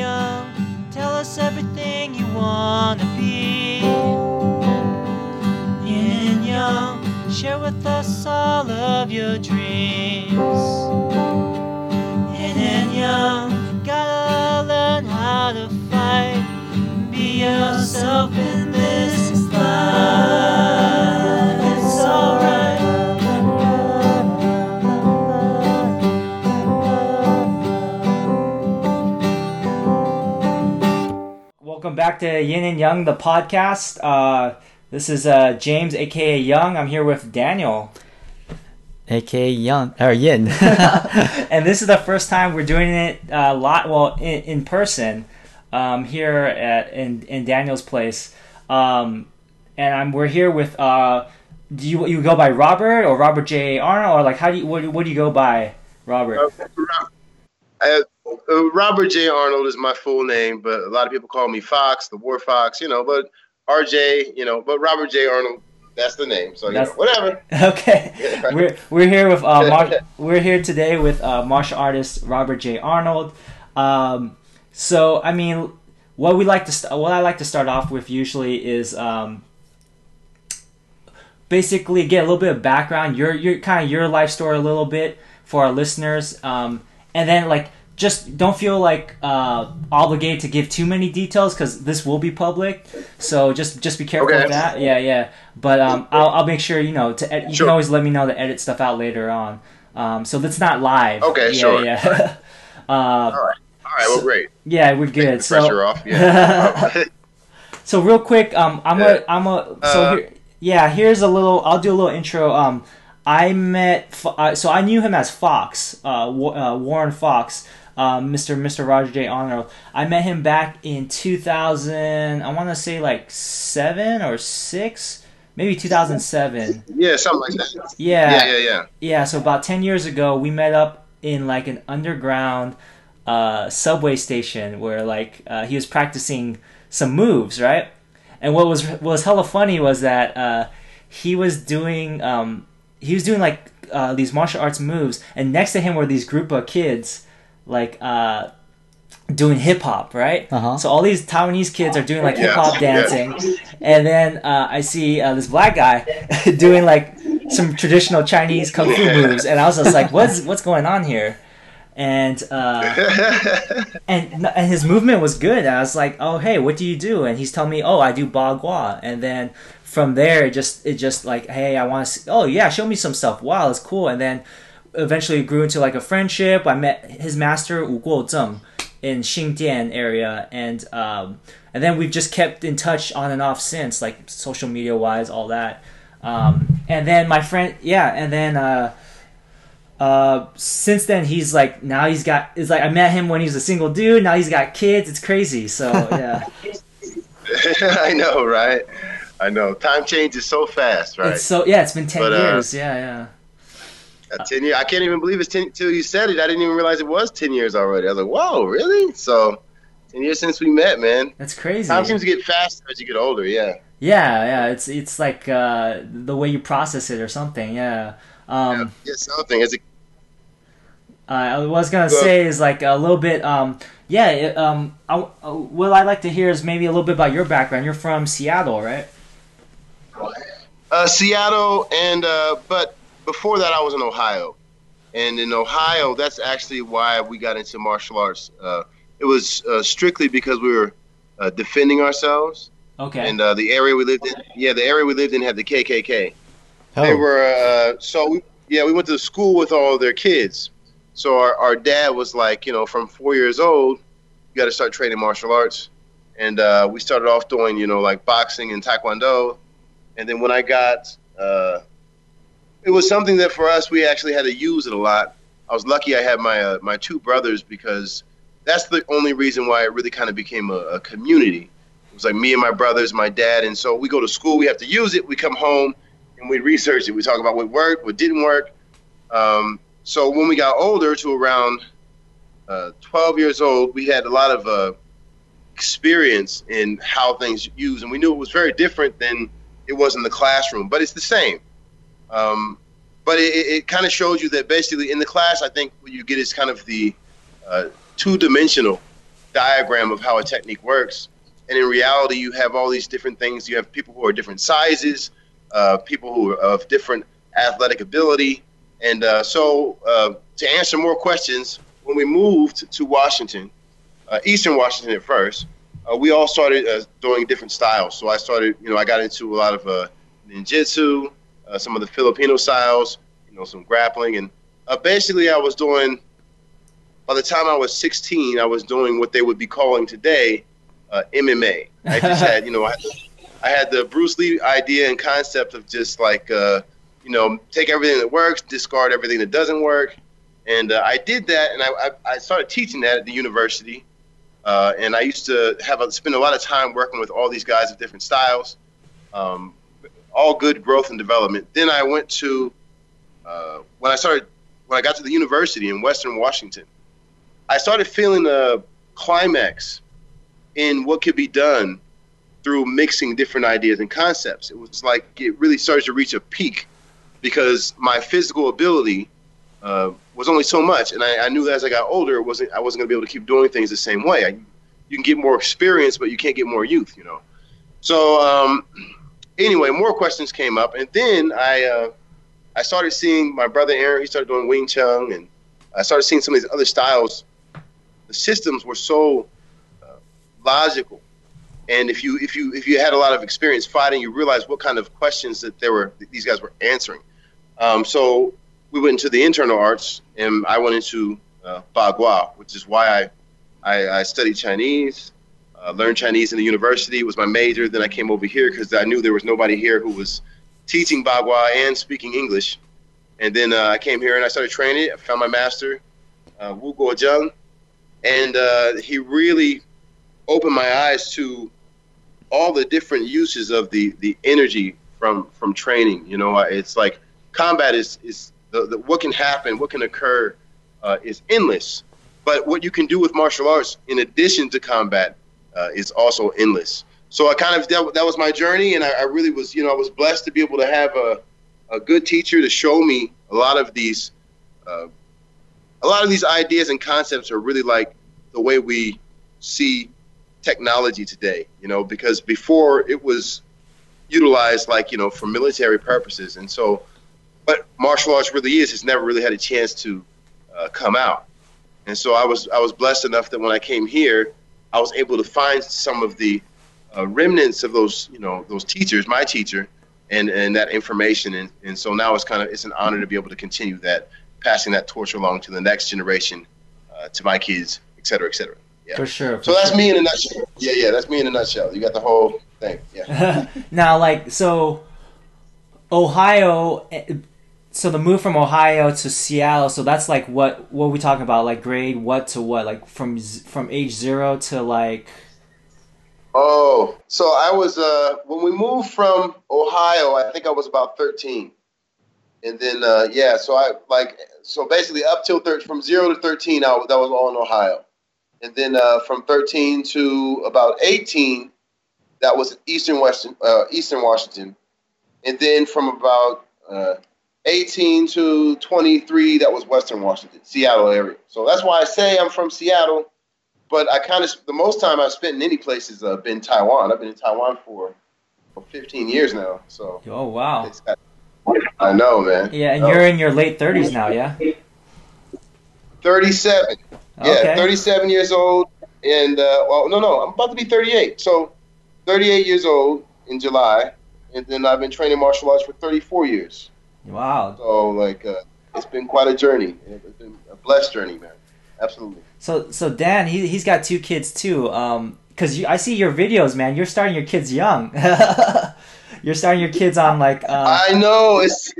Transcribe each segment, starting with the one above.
young, tell us everything you wanna be. Yin and young, share with us all of your dreams. Yin and young, gotta learn how to fight. Be yourself back to Yin and Young, the podcast. Uh, this is uh, James, aka Young. I'm here with Daniel, aka Young or Yin. and this is the first time we're doing it a uh, lot, well, in, in person, um, here at in in Daniel's place. Um, and I'm we're here with. Uh, do you you go by Robert or Robert J Arnold or like how do you what, what do you go by, Robert? Uh, Robert J. Arnold is my full name, but a lot of people call me Fox, the War Fox, you know. But RJ, you know, but Robert J. Arnold, that's the name. So know, whatever. Okay, we're we're here with uh, mar- we're here today with uh, martial artist Robert J. Arnold. Um, so I mean, what we like to st- what I like to start off with usually is um, basically get a little bit of background, your your kind of your life story a little bit for our listeners, um, and then like just don't feel like uh, obligated to give too many details because this will be public. So just just be careful okay. of that. Yeah, yeah. But um, I'll, I'll make sure you know to ed- you sure. can always let me know to edit stuff out later on. Um, so that's not live. Okay, yeah, sure. Yeah. uh, all right. All right. Well, great. Yeah, we're good. so pressure off. Yeah. so real quick, um, I'm a I'm a so uh, here, yeah. Here's a little. I'll do a little intro. Um, I met uh, so I knew him as Fox, uh, uh Warren Fox uh, Mr. Mr. Roger J. Arnold. I met him back in 2000. I want to say like seven or six, maybe 2007. Yeah, something like that. Yeah, yeah, yeah, yeah. Yeah, so about 10 years ago, we met up in like an underground uh, subway station where like uh, he was practicing some moves, right? And what was what was hella funny was that uh, he was doing um, he was doing like uh, these martial arts moves, and next to him were these group of kids like uh, doing hip hop, right? Uh-huh. So all these Taiwanese kids are doing like hip hop dancing, and then uh, I see uh, this black guy doing like some traditional Chinese kung fu moves, and I was just like, "What's what's going on here?" And uh, and and his movement was good. I was like, "Oh, hey, what do you do?" And he's telling me, "Oh, I do bagua." And then from there, it just it just like, "Hey, I want to." Oh yeah, show me some stuff. Wow, it's cool. And then eventually grew into like a friendship. I met his master Wu Guozheng in Xindian area, and um, and then we've just kept in touch on and off since, like social media wise, all that. Um, and then my friend, yeah, and then uh, uh, since then he's like now he's got it's like I met him when he was a single dude. Now he's got kids. It's crazy. So yeah. I know, right? I know. Time changes so fast, right? It's so yeah. It's been ten but, uh, years. Yeah, yeah. Uh, ten years. I can't even believe it's ten till you said it. I didn't even realize it was ten years already. I was like, whoa, really? So ten years since we met, man. That's crazy. Time seems to get faster as you get older. Yeah. Yeah, yeah. It's it's like uh, the way you process it or something. Yeah. Um, yeah, something. Is it? Uh, I was gonna say is like a little bit. Um, yeah. It, um, I, uh, what I'd like to hear is maybe a little bit about your background. You're from Seattle, right? Uh, Seattle, and uh, but before that, I was in Ohio, and in Ohio, that's actually why we got into martial arts. Uh, it was uh, strictly because we were uh, defending ourselves. Okay. And uh, the area we lived in, yeah, the area we lived in had the KKK. Oh. They were uh, so we, yeah, we went to school with all their kids. So our, our dad was like, you know, from four years old, you got to start training martial arts. And uh, we started off doing, you know, like boxing and taekwondo. And then when I got it was something that for us we actually had to use it a lot. I was lucky I had my uh, my two brothers because that's the only reason why it really kind of became a, a, community. It was like me and my brothers, my dad, and so we go to school, we have to use it. We come home and we research it. We talk about what worked, what didn't work. Um, so when we got older, to around uh, 12 years old, we had a lot of uh, experience in how things use, and we knew it was very different than it was in the classroom, but it's the same. Um, but it, it kind of shows you that basically in the class, I think what you get is kind of the uh, two dimensional diagram of how a technique works. And in reality, you have all these different things. You have people who are different sizes, uh, people who are of different athletic ability. And uh, so, uh, to answer more questions, when we moved to Washington, uh, Eastern Washington at first, uh, we all started doing different styles. So I started, you know, I got into a lot of ninjutsu, uh, some of the Filipino styles, you know, some grappling, and uh, basically I was doing. By the time I was 16, I was doing what they would be calling today uh, MMA. I just had, you know, I I had the Bruce Lee idea and concept of just like, uh, you know, take everything that works, discard everything that doesn't work, and uh, I did that, and I, I, I started teaching that at the university. Uh, and I used to have a, spend a lot of time working with all these guys of different styles, um, all good growth and development. Then I went to uh, when I started when I got to the university in Western Washington. I started feeling a climax in what could be done through mixing different ideas and concepts. It was like it really started to reach a peak because my physical ability uh, was only so much, and I, I, knew that as I got older, it wasn't I wasn't gonna be able to keep doing things the same way. I, you can get more experience, but you can't get more youth, you know. So um, anyway, more questions came up, and then I uh, I started seeing my brother Aaron. He started doing Wing Chun, and I started seeing some of these other styles. The systems were so uh, logical, and if you if you if you had a lot of experience fighting, you realized what kind of questions that there were these guys were answering. Um, so we went into the internal arts, and I went into uh, Bagua, which is why I, I, I studied Chinese, uh, learned Chinese in the university. It was my major. Then I came over here because I knew there was nobody here who was teaching Bagua and speaking English. And then uh, I came here and I started training. I found my master, uh, Wu Guozheng, and uh, he really opened my eyes to all the different uses of the the energy from from training. You know, it's like combat is is the, the what can happen, what can occur, uh, is endless. But what you can do with martial arts, in addition to combat, uh, is also endless. So I kind of that, that was my journey, and I, I, really was, you know, I was blessed to be able to have a, a good teacher to show me a lot of these, uh, a lot of these ideas and concepts are really like the way we see technology today. You know, because before it was utilized like you know for military purposes, and so what martial arts really is has never really had a chance to uh, come out. And so I was I was blessed enough that when I came here, I was able to find some of the uh, remnants of those you know those teachers, my teacher, and and that information. And and so now it's kind of it's an honor to be able to continue that, passing that torch along to the next generation, uh, to my kids, et cetera, et cetera. Yeah. For sure. For so that's sure. me in a nutshell. Yeah, yeah, that's me in a nutshell. You got the whole thing. Yeah. now, like so. Ohio eh, so the move from Ohio to Seattle, so that's like what what we talking about? Like grade what to what? Like from from age zero to like. Oh, so I was uh when we moved from Ohio, I think I was about thirteen, and then uh, yeah, so I like so basically up till thir- from zero to thirteen, I that was all in Ohio, and then uh, from thirteen to about eighteen, that was Eastern Western uh, Eastern Washington, and then from about uh, 18 to 23, that was Western Washington, Seattle area. So that's why I say I'm from Seattle. But I kind of the most time I've spent in any place has uh, been Taiwan. I've been in Taiwan for, for 15 years now. So oh wow, I know, man. Yeah, and oh. you're in your late 30s now, yeah. 37. Okay. Yeah, 37 years old, and uh, well, no, no, I'm about to be 38. So 38 years old in July, and then I've been training martial arts for 34 years. Wow. So like, uh, it's been quite a journey. It's been a blessed journey, man. Absolutely. So so Dan, he he's got two kids too. Um, cause I see your videos, man. You're starting your kids young. You're starting your kids on like. Uh... I know it's.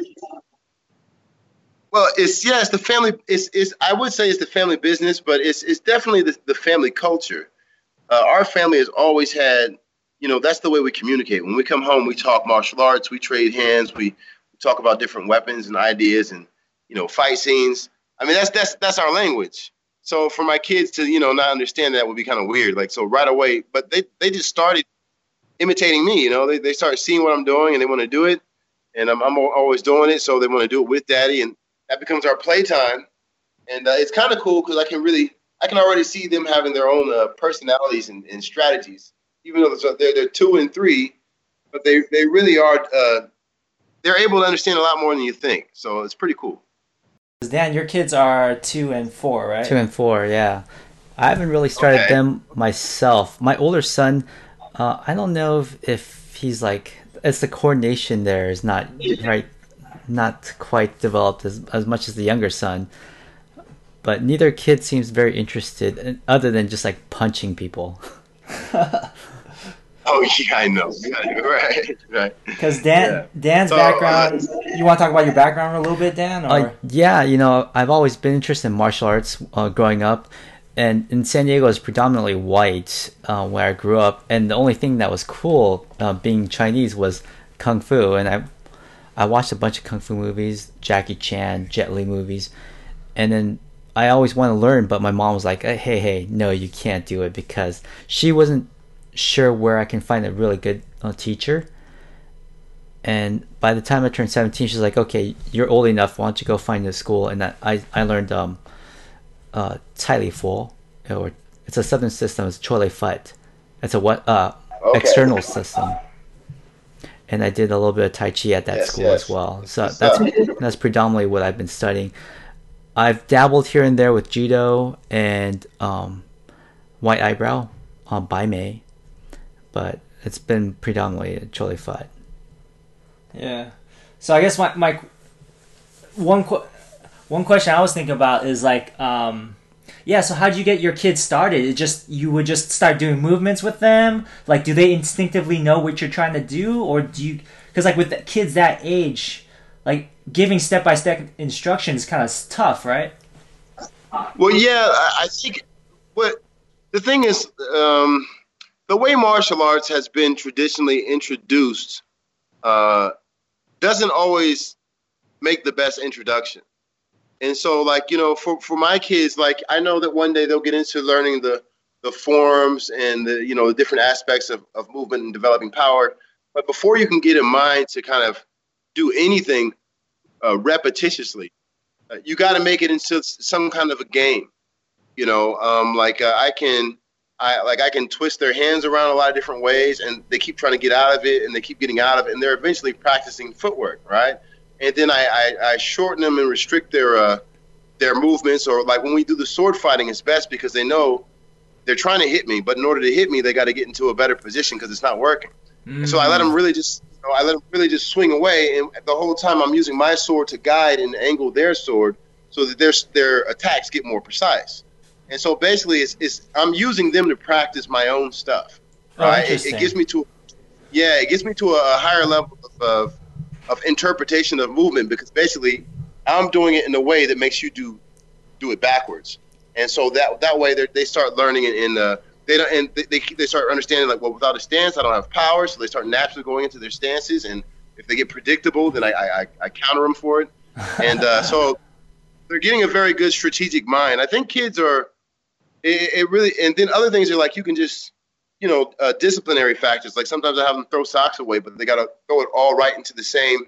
Well, it's yeah, it's the family. It's, it's I would say it's the family business, but it's it's definitely the, the family culture. Uh, our family has always had, you know, that's the way we communicate. When we come home, we talk martial arts, we trade hands, we talk about different weapons and ideas and you know fight scenes. I mean that's that's that's our language. So for my kids to you know not understand that would be kind of weird. Like so right away, but they they just started imitating me. You know they they start seeing what I'm doing and they want to do it, and I'm I'm always doing it. So they want to do it with daddy, and that becomes our playtime. And uh, it's kind of cool because I can really I can already see them having their own uh, personalities and, and, strategies, even though they're, they're two and three, but they, they really are, uh, they're able to understand a lot more than you think. So it's pretty cool. Dan, your kids are two and four, right? Two and four, yeah. I haven't really started okay. them myself. My older son, uh, I don't know if, if he's like, it's the coordination there is not right, not quite developed as, as much as the younger son but neither kid seems very interested in, other than just like punching people. oh yeah, I know. right, right. Because Dan, yeah. Dan's so, background. Uh, you want to talk about your background a little bit, Dan? Or? Uh, yeah, you know, I've always been interested in martial arts uh, growing up, and in San Diego is predominantly white uh, where I grew up, and the only thing that was cool uh, being Chinese was kung fu, and I. I watched a bunch of kung fu movies, Jackie Chan, Jet Li movies, and then I always want to learn, but my mom was like, hey, hey, no, you can't do it because she wasn't sure where I can find a really good uh, teacher. And by the time I turned 17, she's like, okay, you're old enough. Why don't you go find a school? And that, I, I learned um, uh, Cai Li Fo, or it's a southern system. It's Choy Li Fut. It's a what uh, okay. external system. And I did a little bit of Tai Chi at that yes, school yes. as well. So that's that's predominantly what I've been studying. I've dabbled here and there with judo and um, white eyebrow on Bai Mei, but it's been predominantly Choy Li Fut. Yeah. So I guess my, my one qu- one question I was thinking about is like, um, yeah. So how did you get your kids started? It just you would just start doing movements with them. Like, do they instinctively know what you're trying to do, or do you? Because like with kids that age, like giving step by step instructions kind of tough, right? Well, yeah, I think what the thing is, um, the way martial arts has been traditionally introduced uh, doesn't always make the best introduction. And so, like you know, for, for my kids, like I know that one day they'll get into learning the the forms and the you know the different aspects of, of movement and developing power. But before you can get in mind to kind of do anything uh, repetitiously. Uh, you got to make it into some kind of a game. You know, um, like uh, I can, I like I can twist their hands around a lot of different ways, and they keep trying to get out of it, and they keep getting out of it, and they're eventually practicing footwork, right? And then I, I, I shorten them and restrict their uh, their movements, or like when we do the sword fighting, it's best because they know they're trying to hit me, but in order to hit me, they got to get into a better position because it's not working. Mm. So I let them really just know, I let them really just swing away, and the whole time I'm using my sword to guide and angle their sword so that their their attacks get more precise. And so basically, it's, it's I'm using them to practice my own stuff. Oh, right? Oh, it, it, gives me to, yeah, it gets me to a, a higher level of, of, of interpretation of movement because basically, I'm doing it in a way that makes you do do it backwards. And so that that way they start learning in, in the they don't and they, they start understanding like well without a stance I don't have power so they start naturally going into their stances and if they get predictable then I I, I counter them for it and uh, so they're getting a very good strategic mind I think kids are it, it, really and then other things are like you can just you know uh, disciplinary factors like sometimes I have them throw socks away but they got to throw it all right into the same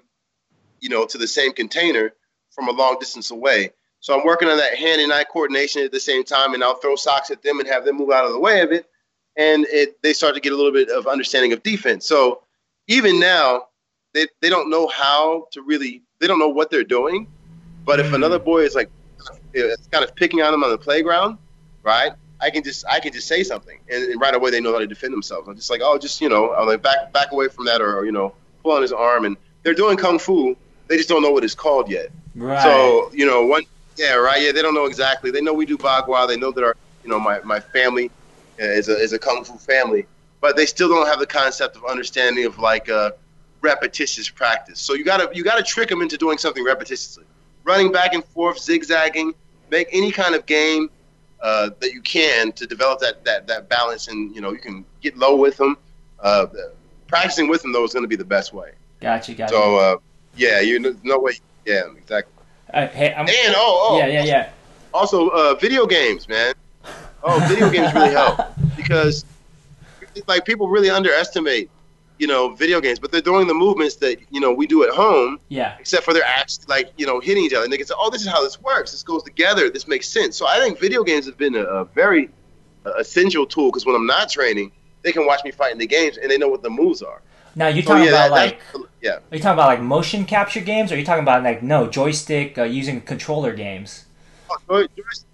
you know to the same container from a long distance away so I'm working on that hand and eye coordination at the same time, and I'll throw socks at them and have them move out of the way of it, and it, they start to get a little bit of understanding of defense. So even now, they, they don't know how to really, they don't know what they're doing. But if another boy is like, it's kind of picking on them on the playground, right? I can just I can just say something, and, and, right away they know how to defend themselves. I'm just like, oh, just you know, I'm like back back away from that, or, you know, pull on his arm, and they're doing kung fu. They just don't know what it's called yet. Right. So you know, one yeah, right. Yeah, they don't know exactly. They know we do bagua. They know that our, you know, my, my family is a is a kung fu family, but they still don't have the concept of understanding of like a uh, repetitious practice. So you gotta you gotta trick them into doing something repetitiously, running back and forth, zigzagging, make any kind of game uh, that you can to develop that that that balance, and you know you can get low with them. Uh, practicing with them though is going to be the best way. Gotcha, gotcha. So uh, yeah, you no way. Yeah, exactly. Uh, hey, I'm, and oh, oh, yeah, yeah, yeah. Also, uh, video games, man. Oh, video games really help because like people really underestimate, you know, video games, but they're doing the movements that you know we do at home. Yeah. Except for their acts, like you know, hitting each other, and they can say, "Oh, this is how this works. This goes together. This makes sense." So I think video games have been a, a very uh, essential tool because when I'm not training, they can watch me fight in the games and they know what the moves are. Now you're talking so, yeah, about that, like yeah. Are you talking about like motion capture games, or are you talking about like no joystick uh, using controller games? Oh,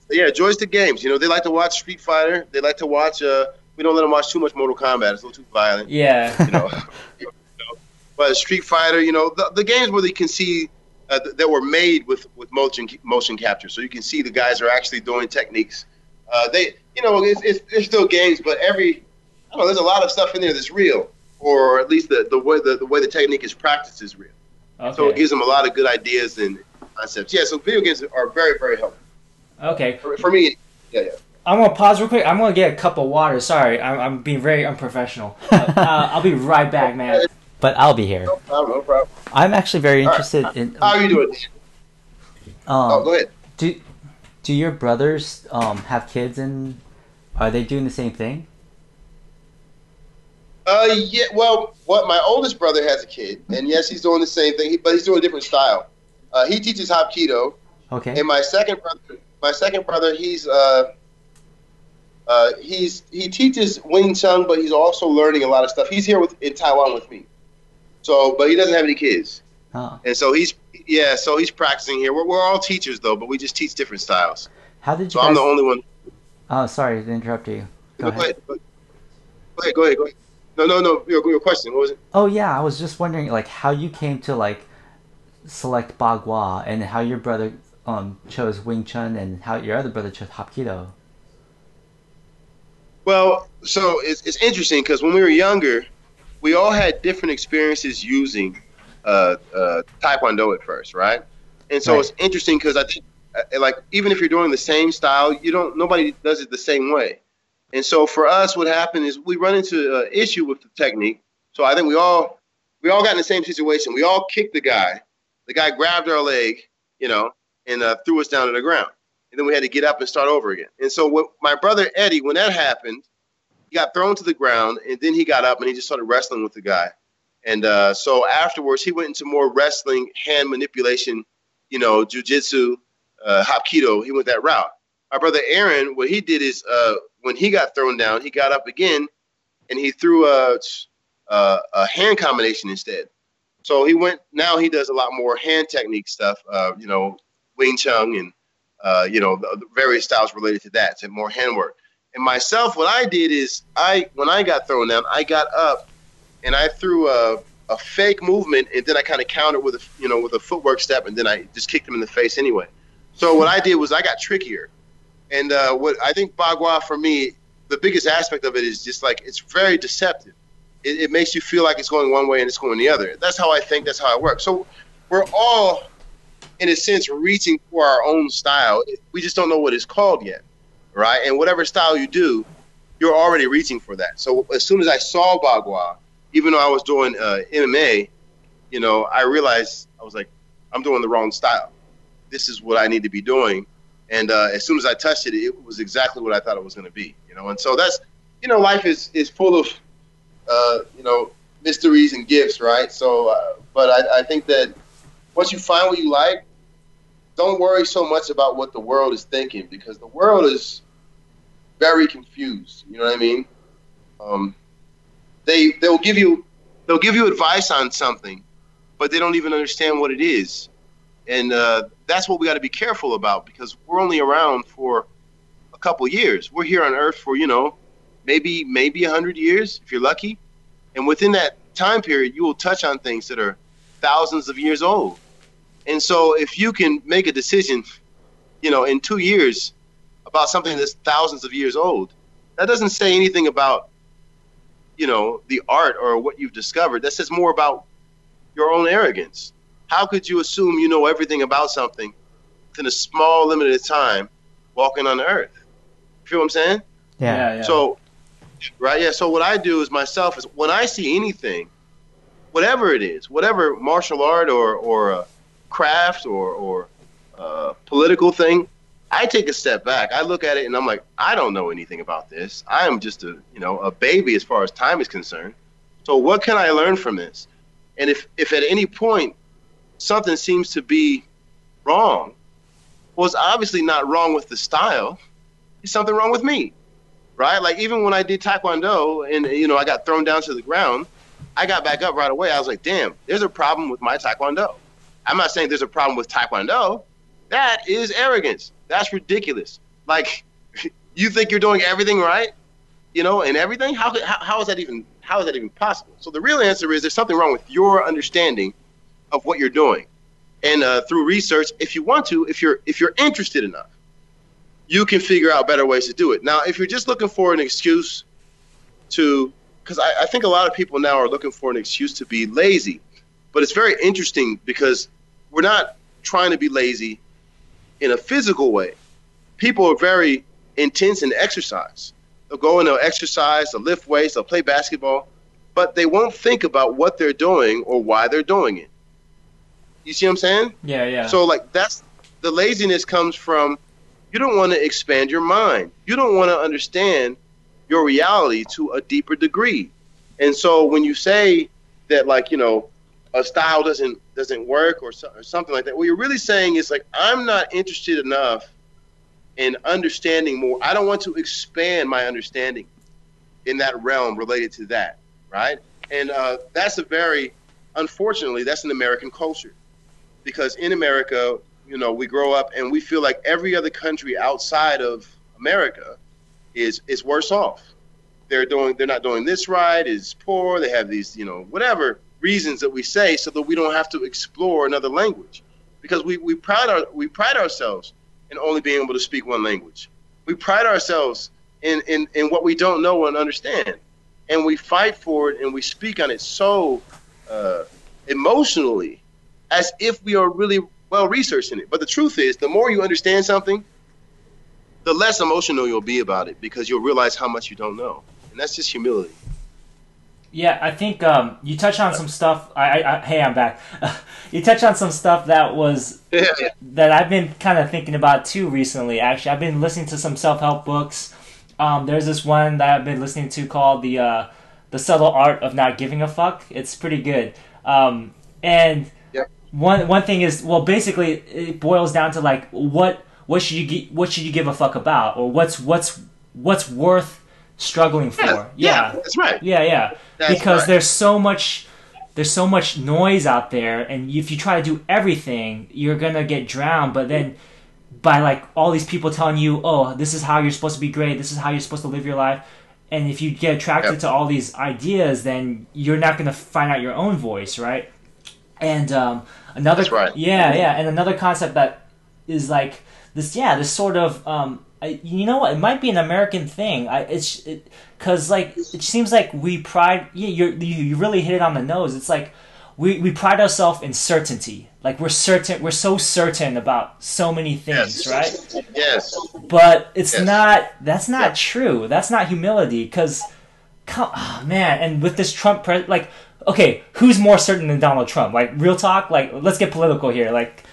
yeah, joystick games. You know, they like to watch Street Fighter. They like to watch. Uh, we don't let them watch too much Mortal Kombat. It's a little too violent. Yeah. You know, you know but Street Fighter, you know, the, the games where they can see uh, that were made with with motion motion capture, so you can see the guys are actually doing techniques. Uh, they, you know, it's, it's, it's still games, but every, I don't know, there's a lot of stuff in there that's real or at least the, the way the, the way the technique is practiced is real. Okay. So it gives them a lot of good ideas and concepts. Yeah, so video games are very very helpful. Okay. For, for me, yeah, yeah. I'm gonna pause real quick. I'm gonna get a cup of water. Sorry, I'm, I'm being very unprofessional. uh, I'll be right back, man. But I'll be here. No problem. No problem. I'm actually very interested right. in. How are you doing? Um, oh, go ahead. Do Do your brothers um, have kids and are they doing the same thing? Uh, yeah. Well, what my oldest brother has a kid, and yes, he's doing the same thing, but he's doing a different style. Uh, he teaches Hapkido. Okay. And my second brother, my second brother, he's uh, uh, he's he teaches Wing Chun, but he's also learning a lot of stuff. He's here with in Taiwan with me. So, but he doesn't have any kids. Huh. And so he's yeah, so he's practicing here. We're, we're all teachers though, but we just teach different styles. How did you? So guys... I'm the only one. Oh, sorry to interrupt you. Go, go ahead. ahead. Go ahead. Go ahead. Go ahead. No, no, no. Your, your question. What was it? Oh yeah, I was just wondering like how you came to like select Bagua and how your brother um chose Wing Chun and how your other brother chose Hapkido. Well, so it's it's interesting because when we were younger, we all had different experiences using uh, uh, Taekwondo at first, right? And so right. it's interesting because I think, uh, like, even if you're doing the same style, you don't nobody does it the same way. And so for us, what happened is we run into an issue with the technique. So I think we all we all got in the same situation. We all kicked the guy. The guy grabbed our leg, you know, and uh, threw us down to the ground. And then we had to get up and start over again. And so what my brother Eddie, when that happened, he got thrown to the ground, and then he got up and he just started wrestling with the guy. And uh, so afterwards, he went into more wrestling, hand manipulation, you know, jujitsu, uh, hapkido. He went that route. My brother Aaron, what he did is uh, when he got thrown down, he got up again and he threw a, a, a hand combination instead. So he went. Now he does a lot more hand technique stuff. Uh, you know, Wing Chun and uh, you know various styles related to that. So more handwork. And myself, what I did is I when I got thrown down, I got up and I threw a, a fake movement, and then I kind of countered with a you know with a footwork step, and then I just kicked him in the face anyway. So what I did was I got trickier. And uh, what I think Bagua for me, the biggest aspect of it is just like it's very deceptive. It, it, makes you feel like it's going one way and it's going the other. That's how I think. That's how it works. So we're all, in a sense, reaching for our own style. We just don't know what it's called yet, right? And whatever style you do, you're already reaching for that. So as soon as I saw Bagua, even though I was doing uh, MMA, you know, I realized I was like, I'm doing the wrong style. This is what I need to be doing and uh, as soon as I touched it, it was exactly what I thought it was going to be. You know, and so that's you know, life is is full of uh, you know mysteries and gifts, right? So, uh, but I, I think that once you find what you like, don't worry so much about what the world is thinking because the world is very confused. You know what I mean? Um, they they'll give you they'll give you advice on something, but they don't even understand what it is and uh, that's what we got to be careful about because we're only around for a couple years. We're here on Earth for you know maybe maybe a hundred years if you're lucky, and within that time period, you will touch on things that are thousands of years old. And so, if you can make a decision, you know, in two years about something that's thousands of years old, that doesn't say anything about you know the art or what you've discovered. That says more about your own arrogance how could you assume you know everything about something within a small limited time walking on the earth? You feel what I'm saying? Yeah. yeah, yeah. So, right, yeah. So what I do is myself is when I see anything, whatever it is, whatever martial art or or uh, craft or or uh, political thing, I take a step back. I look at it and I'm like, I don't know anything about this. I am just a you know a baby as far as time is concerned. So what can I learn from this? And if if at any point something seems to be wrong, well, it's obviously not wrong with the style. It's something wrong with me, right? Like even when I did Taekwondo and you know I got thrown down to the ground, I got back up right away. I was like, damn, there's a problem with my Taekwondo. I'm not saying there's a problem with Taekwondo. That is arrogance. That's ridiculous. Like, you think you're doing everything right, you know, and everything. How, how, how is that even how is that even possible? So the real answer is there's something wrong with your understanding of what you're doing. And uh, through research, if you want to, if you're if you're interested enough, you can figure out better ways to do it. Now, if you're just looking for an excuse to, because I, I think a lot of people now are looking for an excuse to be lazy, but it's very interesting because we're not trying to be lazy in a physical way. People are very intense in exercise. They'll go and they'll exercise, they'll lift weights, they'll play basketball, but they won't think about what they're doing or why they're doing it. You see what I'm saying? Yeah, yeah. So like that's the laziness comes from you don't want to expand your mind. You don't want to understand your reality to a deeper degree. And so when you say that like, you know, a style doesn't doesn't work or, so, or something like that, what you're really saying is like I'm not interested enough in understanding more. I don't want to expand my understanding in that realm related to that, right? And uh, that's a very, unfortunately, that's an American culture because in America, you know, we grow up and we feel like every other country outside of America is is worse off. They're doing they're not doing this right, is poor, they have these, you know, whatever reasons that we say so that we don't have to explore another language. Because we, we pride our we pride ourselves in only being able to speak one language. We pride ourselves in, in, in what we don't know and understand. And we fight for it and we speak on it so uh, emotionally as if we are really well researched in it. But the truth is, the more you understand something, the less emotional you'll be about it because you'll realize how much you don't know. And that's just humility. Yeah, I think um, you touch on some stuff. I, I, I hey, I'm back. you touch on some stuff that was Yeah. that I've been kind of thinking about too recently. Actually, I've been listening to some self help books. Um, there's this one that I've been listening to called the uh, the subtle art of not giving a fuck. It's pretty good. Um, and Yep. one one thing is well, basically it boils down to like what what should you what should you give a fuck about, or what's what's what's worth struggling for. Yeah, yeah, that's right. Yeah, yeah. That's because right. there's so much there's so much noise out there and if you try to do everything, you're going to get drowned, but then by like all these people telling you, "Oh, this is how you're supposed to be great. This is how you're supposed to live your life." And if you get attracted Yep. to all these ideas, then you're not going to find out your own voice, right? And um, another, That's right. yeah, yeah, and another concept that is like this, yeah, this sort of, um, I, you know what? It might be an American thing. I, it's because like it seems like we pride. Yeah, you're, you you really hit it on the nose. It's like we we pride ourselves in certainty. Like we're certain, we're so certain about so many things, Yes. right? Yes. But it's Yes. not. That's not Yeah. true. That's not humility. Because, oh, ah, man, and with this Trump, pre- like, okay, who's more certain than Donald Trump? Like, real talk. Like, let's get political here. Like,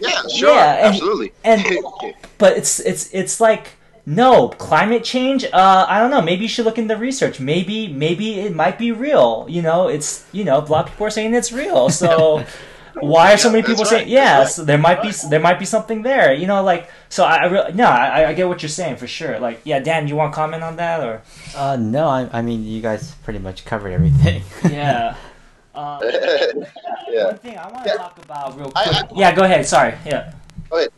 Yeah, sure. Yeah, and- absolutely. and but it's it's it's like no climate change. Uh, I don't know. Maybe you should look into the research. Maybe maybe it might be real. You know, it's you know, a lot of people are saying it's real. So. Why are so many people right, saying? that's Yeah, right. so there might be there might be something there. You know, like so. I, I really no. I, I get what you're saying for sure. Like, yeah, Dan, you want to comment on that or? Uh, no, I, I mean, you guys pretty much covered everything. Yeah. Uh, yeah. one thing I want to Yeah. talk about real quick. I- yeah, go ahead. Sorry. Yeah. Go ahead.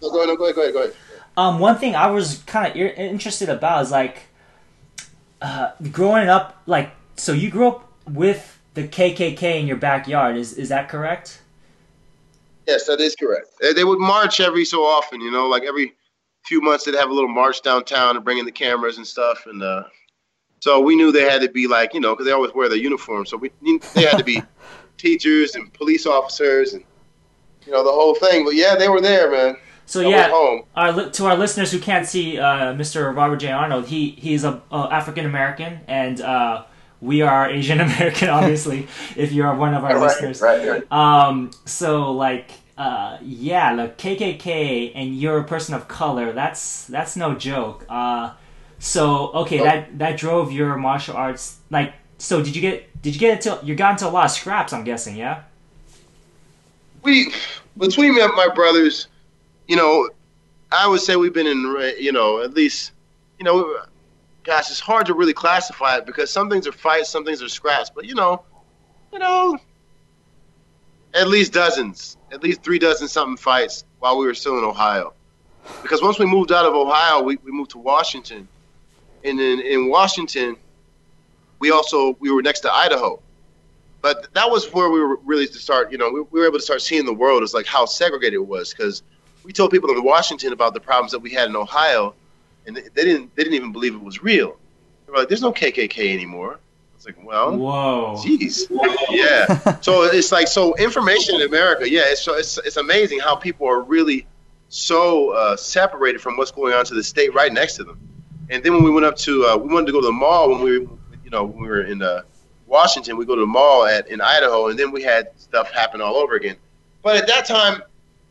No, go ahead. No, go ahead. Go ahead. Go ahead. Um, one thing I was kind of ir- interested about is like, uh, growing up. Like, so you grew up with the KKK in your backyard. Is is that correct? Yes, that is correct. They, they would march every so often, you know, like every few months they'd have a little march downtown and bring in the cameras and stuff. And uh, so we knew they had to be like, you know, because they always wear their uniform. So we they had to be teachers and police officers and you know the whole thing. But yeah, they were there, man. So I yeah, home. our, to our listeners who can't see uh, Mr. Robert J. Arnold, he he's a, a African American, and uh, we are Asian American, obviously. if you're one of our Right, listeners, right, right. Um, so like, uh, yeah, the KKK, and you're a person of color. That's that's no joke. Uh, so okay, Oh. that that drove your martial arts. Like, so did you get did you get into you got into a lot of scraps? I'm guessing, yeah. We between me and my brothers, you know, I would say we've been in you know at least you know, gosh, it's hard to really classify it because some things are fights, some things are scraps, but you know, you know, at least dozens, at least three dozen something fights while we were still in Ohio. Because once we moved out of Ohio, we, we moved to Washington. And in, in Washington, we also we were next to Idaho. But that was where we were really to start, you know, we, we were able to start seeing the world as like how segregated it was because we told people in Washington about the problems that we had in Ohio and they, they didn't they didn't even believe it was real. They were like, "There's no KKK anymore." It's like, well, whoa, jeez, yeah. so it's like so information in America, yeah. It's so it's it's amazing how people are really so uh, separated from what's going on to the state right next to them. And then when we went up to uh, we wanted to go to the mall when we you know when we were in uh, Washington, we go to the mall at in Idaho, and then we had stuff happen all over again. But at that time,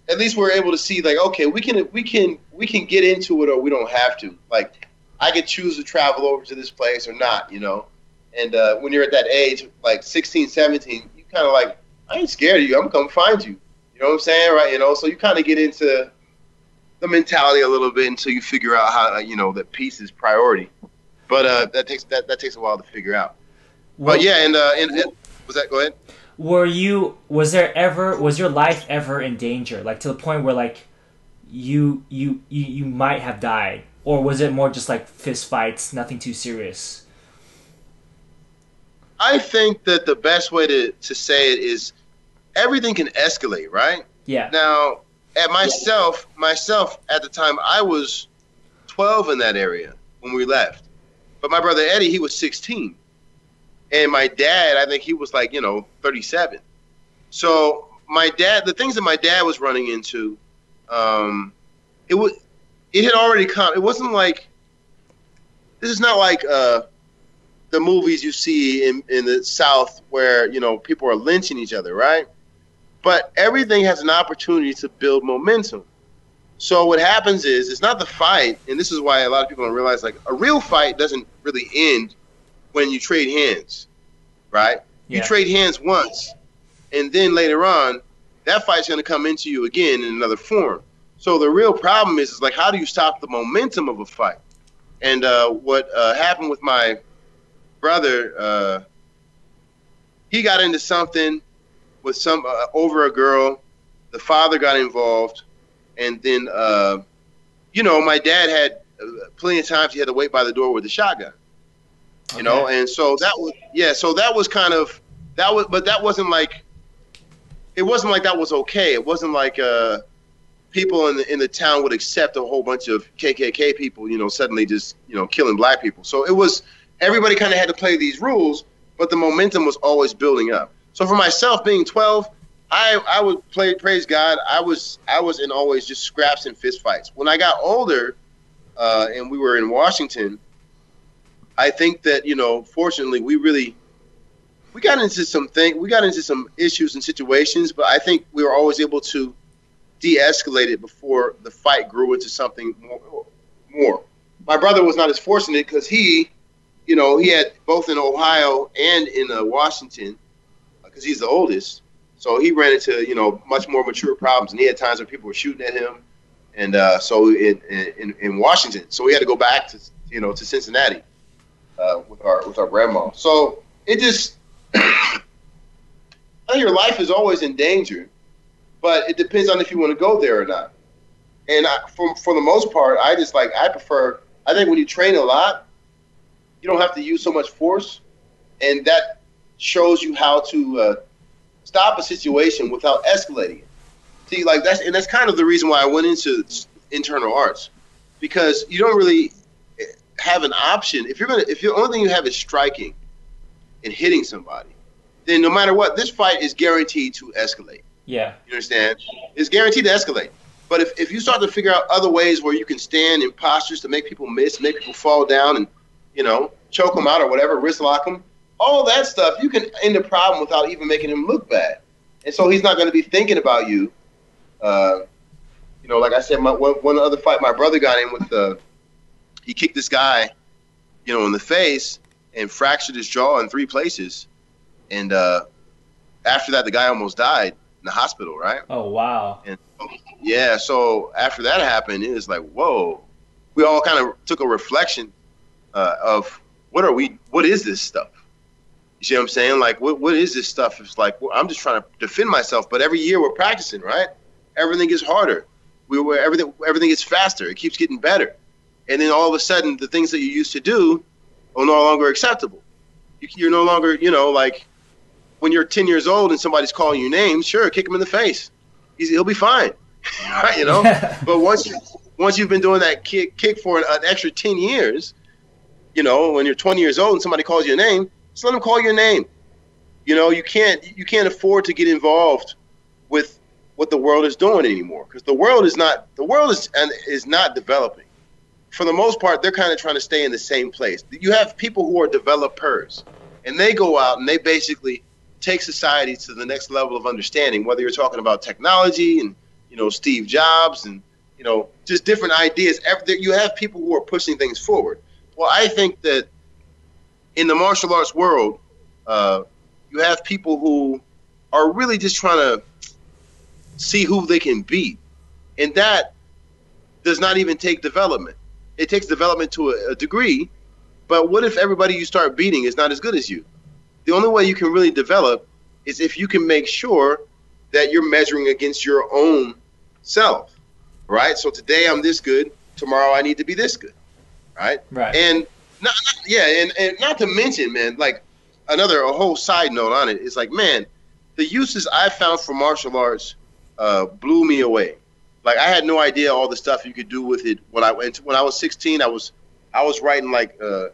at least we're able to see like okay we can we can we can get into it or we don't have to. Like i could choose to travel over to this place or not you know? And uh, when you're at that age like 16 17 you kind of like i ain't scared of you. I'm gonna come find you. You know what i'm saying? Right? You know? So you kind of get into the mentality a little bit until you figure out how you know that peace is priority. But uh, that takes that, that takes a while to figure out. Well, but yeah and, uh, and, and was that go ahead. Were you was there ever was your life ever in danger? Like to the point where like you you you, you might have died? Or was it more just like fist fights nothing too serious? I think that the best way to, to say it is everything can escalate right? Yeah. Now at myself myself at the time i was 12 in that area when we left but my brother eddie he was 16 and my dad, I think he was like, you know, 37. So my dad, the things that my dad was running into, um, it was, it had already come. It wasn't like, this is not like uh, the movies you see in, in the South where, you know, people are lynching each other, right? But everything has an opportunity to build momentum. So what happens is, it's not the fight, and this is why a lot of people don't realize, like, a real fight doesn't really end when you trade hands, right? Yeah. You trade hands once, and then later on, that fight's going to come into you again in another form. So the real problem is, is like, how do you stop the momentum of a fight? And uh, what uh, happened with my brother, uh, he got into something with some uh, over a girl. The father got involved, and then, uh, you know, my dad had uh, plenty of times he had to wait by the door with a shotgun you know and so that was yeah so that was kind of that was but that wasn't like it wasn't like that was okay. It wasn't like uh people in the in the town would accept a whole bunch of kkk people you know suddenly just you know killing black people. So it was everybody kind of had to play these rules but the momentum was always building up so for myself being 12 i i would play praise god i was i was in always just scraps and fist fights when i got older uh, and we were in washington I think that you know, fortunately, we really we got into some thing, we got into some issues and situations, but I think we were always able to de-escalate it before the fight grew into something more. more. My brother was not as fortunate because he, you know, he had both in Ohio and in uh, Washington because he's the oldest. So he ran into you know much more mature problems, and he had times where people were shooting at him, and uh, so in, in in Washington, so we had to go back to you know to Cincinnati uh, with our with our grandma. So it just, your life is always in danger, but it depends on if you want to go there or not. And I, for for the most part, I just like I prefer. I think when you train a lot, you don't have to use so much force, and that shows you how to uh, stop a situation without escalating it. See, like that's and that's kind of the reason why I went into internal arts because you don't really have an option. If you're gonna, if the only thing you have is striking and hitting somebody, then no matter what, this fight is guaranteed to escalate. Yeah. You understand? It's guaranteed to escalate. But if, if you start to figure out other ways where you can stand in postures to make people miss, make people fall down, and you know choke them out or whatever, wrist lock them, all that stuff, you can end the problem without even making him look bad. And so he's not going to be thinking about you. Uh, you know, like I said, my, one, one other fight my brother got in with the he kicked this guy, you know, in the face, and fractured his jaw in three places. And uh, after that, the guy almost died in the hospital, right? Oh wow! And yeah, so after that happened, it was like, whoa. We all kind of took a reflection uh, of what are we? What is this stuff? You see what I'm saying? Like, what what is this stuff? It's like well, I'm just trying to defend myself, but every year we're practicing, right? Everything gets harder. We were everything everything gets faster. It keeps getting better, and then all of a sudden, the things that you used to do are no longer acceptable. You, you're no longer, you know, like when you're 10 years old and somebody's calling you names, sure, kick him in the face. He's, he'll be fine, right? You know. but once you once you've been doing that kick kick for an, an, extra 10 years, you know, when you're 20 years old and somebody calls you a name, just let them call your name. You know, you can't you can't afford to get involved with what the world is doing anymore because the world is not the world is and is not developing. For the most part, they're kind of trying to stay in the same place. You have people who are developers, and they go out and they basically take society to the next level of understanding. Whether you're talking about technology and you know Steve Jobs and you know just different ideas. You have people who are pushing things forward. Well, I think that in the martial arts world, uh, you have people who are really just trying to see who they can beat. And that does not even take development. It takes development to a, a, degree, but what if everybody you start beating is not as good as you? The only way you can really develop is if you can make sure that you're measuring against your own self, right? So today I'm this good, tomorrow I need to be this good, right? Right. And not, not yeah, and, and not to mention, man, like another a whole side note on it is like, man, the uses I found for martial arts uh, blew me away. Like I had no idea all the stuff you could do with it when I went. When I was 16, I was I was writing like uh,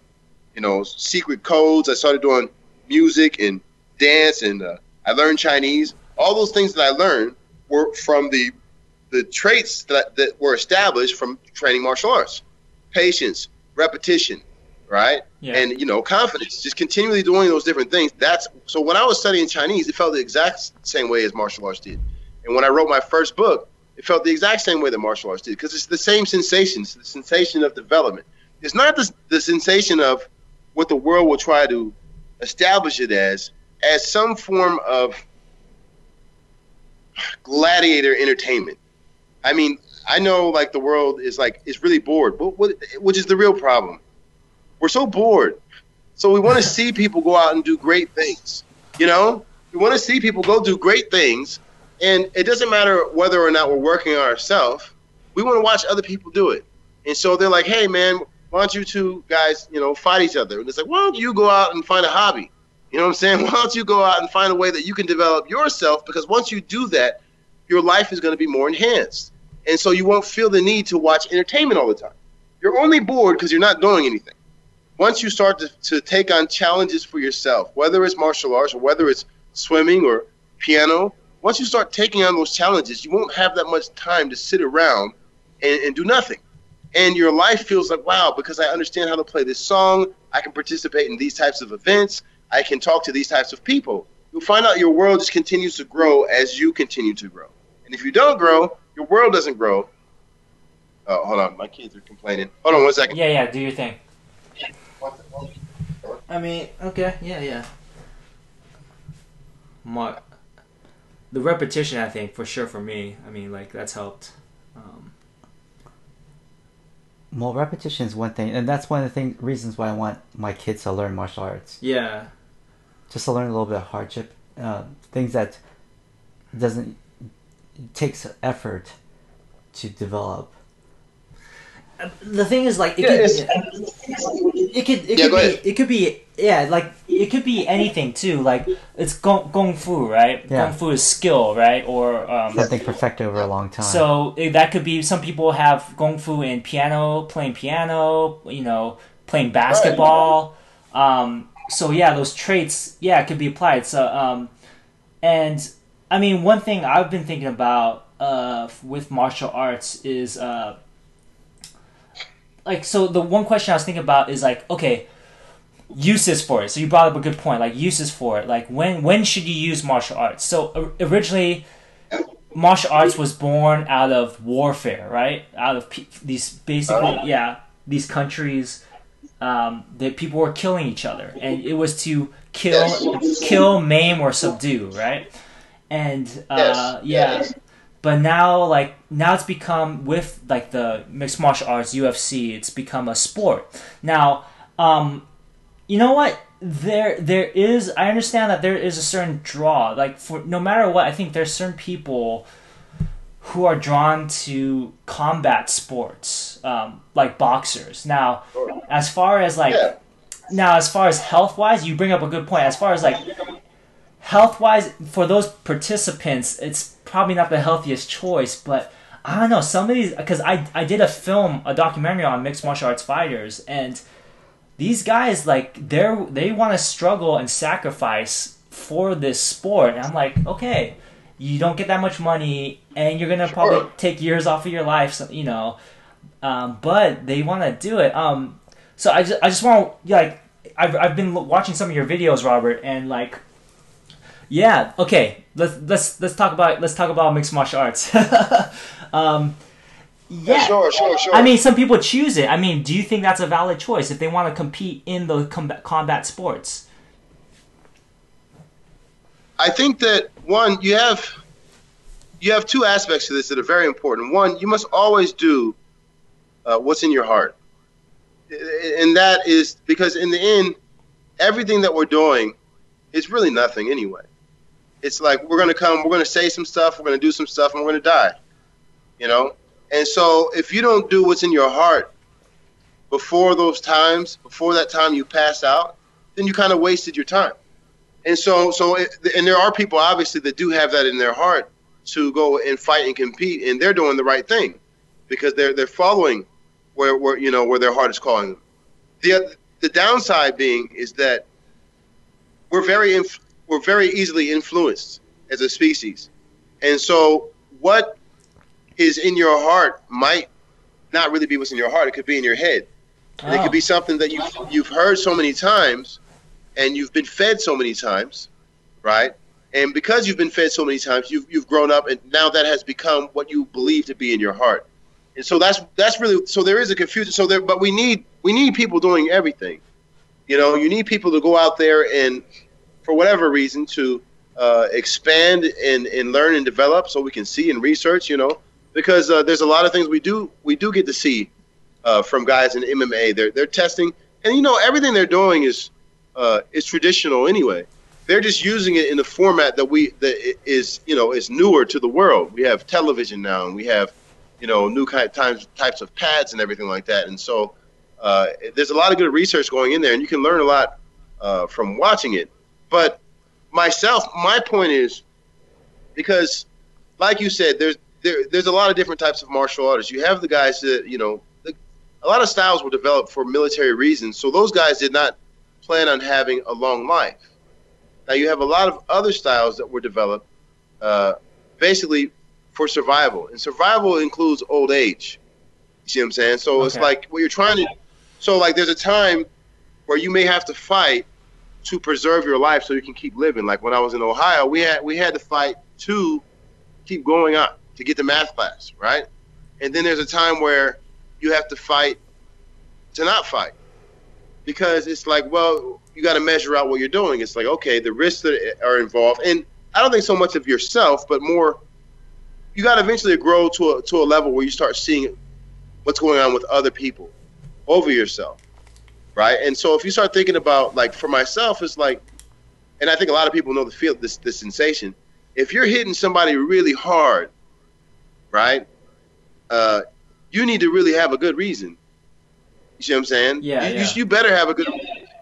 you know secret codes. I started doing music and dance, and uh, I learned Chinese. All those things that I learned were from the the traits that, that were established from training martial arts: patience, repetition, right? Yeah. And you know, confidence. Just continually doing those different things. That's so. When I was studying Chinese, it felt the exact same way as martial arts did. And when I wrote my first book, it felt the exact same way that martial arts did because it's the same sensations, the sensation of development. It's not the, the sensation of what the world will try to establish it as, as some form of gladiator entertainment. I mean, I know like the world is like is really bored, but what, which is the real problem. We're so bored, so we want to see people go out and do great things. You know, we want to see people go do great things and it doesn't matter whether or not we're working on ourselves. We want to watch other people do it. And so they're like, hey, man, why don't you two guys, you know, fight each other? And it's like, why don't you go out and find a hobby? You know what I'm saying? Why don't you go out and find a way that you can develop yourself? Because once you do that, your life is going to be more enhanced. And so you won't feel the need to watch entertainment all the time. You're only bored because you're not doing anything. Once you start to, to take on challenges for yourself, whether it's martial arts or whether it's swimming or piano once you start taking on those challenges, you won't have that much time to sit around and, and do nothing. And your life feels like, wow, because I understand how to play this song, I can participate in these types of events, I can talk to these types of people. You'll find out your world just continues to grow as you continue to grow. And if you don't grow, your world doesn't grow. Oh, hold on, my kids are complaining. Hold on one second. Yeah, yeah, do your thing. I mean, okay, yeah, yeah. Mark the repetition, I think, for sure for me. I mean, like that's helped. Um, well, repetition is one thing, and that's one of the thing, reasons why I want my kids to learn martial arts. Yeah. Just to learn a little bit of hardship, uh, things that doesn't takes effort to develop the thing is like it could, it could it could be it could be yeah like it could be anything too. Like it's gong, gong fu right? Yeah. gong fu is skill right? Or um, something perfected over a long time. So that could be some people have gong fu in piano playing piano you know playing basketball. Right. um, so yeah those traits yeah could be applied. So um, and I mean one thing I've been thinking about uh, with martial arts is uh, like so the one question I was thinking about is like okay uses for it so you brought up a good point like uses for it like when when should you use martial arts so originally martial arts was born out of warfare right out of pe- these basically yeah these countries um, that people were killing each other, and it was to kill, yes. kill, maim, or subdue, right? And uh, yes. yeah, yes. But now like now it's become with like the mixed martial arts UFC, it's become a sport. Now, um, you know what? There, there is. I understand that there is a certain draw. Like for no matter what, I think there's certain people who are drawn to combat sports, um, like boxers. Now, as far as like, yeah. now as far as health wise, you bring up a good point. As far as like health wise, for those participants, it's probably not the healthiest choice. But I don't know some of these because I I did a film, a documentary on mixed martial arts fighters, and these guys like they're they want to struggle and sacrifice for this sport. And I'm like, okay you don't get that much money, and you're gonna sure. probably take years off of your life. So, you know, um, but they want to do it. Um, so I just I just want like I've I've been watching some of your videos, Robert, and like, yeah, okay, let's let's let's talk about let's talk about mixed martial arts. um, yeah, sure, sure, sure. I mean, some people choose it. I mean, do you think that's a valid choice if they want to compete in the combat, combat sports? I think that one, you have you have two aspects to this that are very important. One, you must always do uh, what's in your heart, and that is because in the end, everything that we're doing is really nothing anyway. It's like we're gonna come, we're gonna say some stuff, we're gonna do some stuff, and we're gonna die. You know, and so if you don't do what's in your heart before those times, before that time you pass out, then you kind of wasted your time. And so, so, it, and there are people obviously that do have that in their heart to go and fight and compete, and they're doing the right thing because they're they're following where, where you know where their heart is calling them. The the downside being is that we're very inf- we're very easily influenced as a species, and so what is in your heart might not really be what's in your heart. It could be in your head. Oh. And it could be something that you you've heard so many times and you've been fed so many times, right? And because you've been fed so many times, you've you've grown up, and now that has become what you believe to be in your heart. And so that's that's really so there is a confusion. So there, but we need we need people doing everything. You know, you need people to go out there and, for whatever reason, to uh, expand and, and learn and develop, so we can see and research. You know, because uh, there's a lot of things we do we do get to see uh, from guys in MMA. They're they're testing, and you know everything they're doing is uh, is traditional anyway. They're just using it in the format that we that is you know is newer to the world. We have television now, and we have you know new kind of types types of pads and everything like that. And so uh, there's a lot of good research going in there, and you can learn a lot uh, from watching it. But myself, my point is because, like you said, there's there, there's a lot of different types of martial artists. You have the guys that you know, the, a lot of styles were developed for military reasons. So those guys did not plan on having a long life. Now you have a lot of other styles that were developed uh, basically for survival, and survival includes old age. You see what I'm saying? So okay. it's like what you're trying to. So like, there's a time where you may have to fight to preserve your life so you can keep living. Like when I was in Ohio, we had we had to fight to keep going on to get the math class, right? And then there's a time where you have to fight to not fight because it's like, well, you got to measure out what you're doing. It's like, okay, the risks that are involved, and I don't think so much of yourself, but more, you got to eventually grow to a, to a level where you start seeing what's going on with other people over yourself, right? And so if you start thinking about, like, for myself, it's like, and I think a lot of people know the feel this this sensation. If you're hitting somebody really hard, right? Uh, you need to really have a good reason you see what I'm saying? Yeah. You, yeah. you, you better have a good.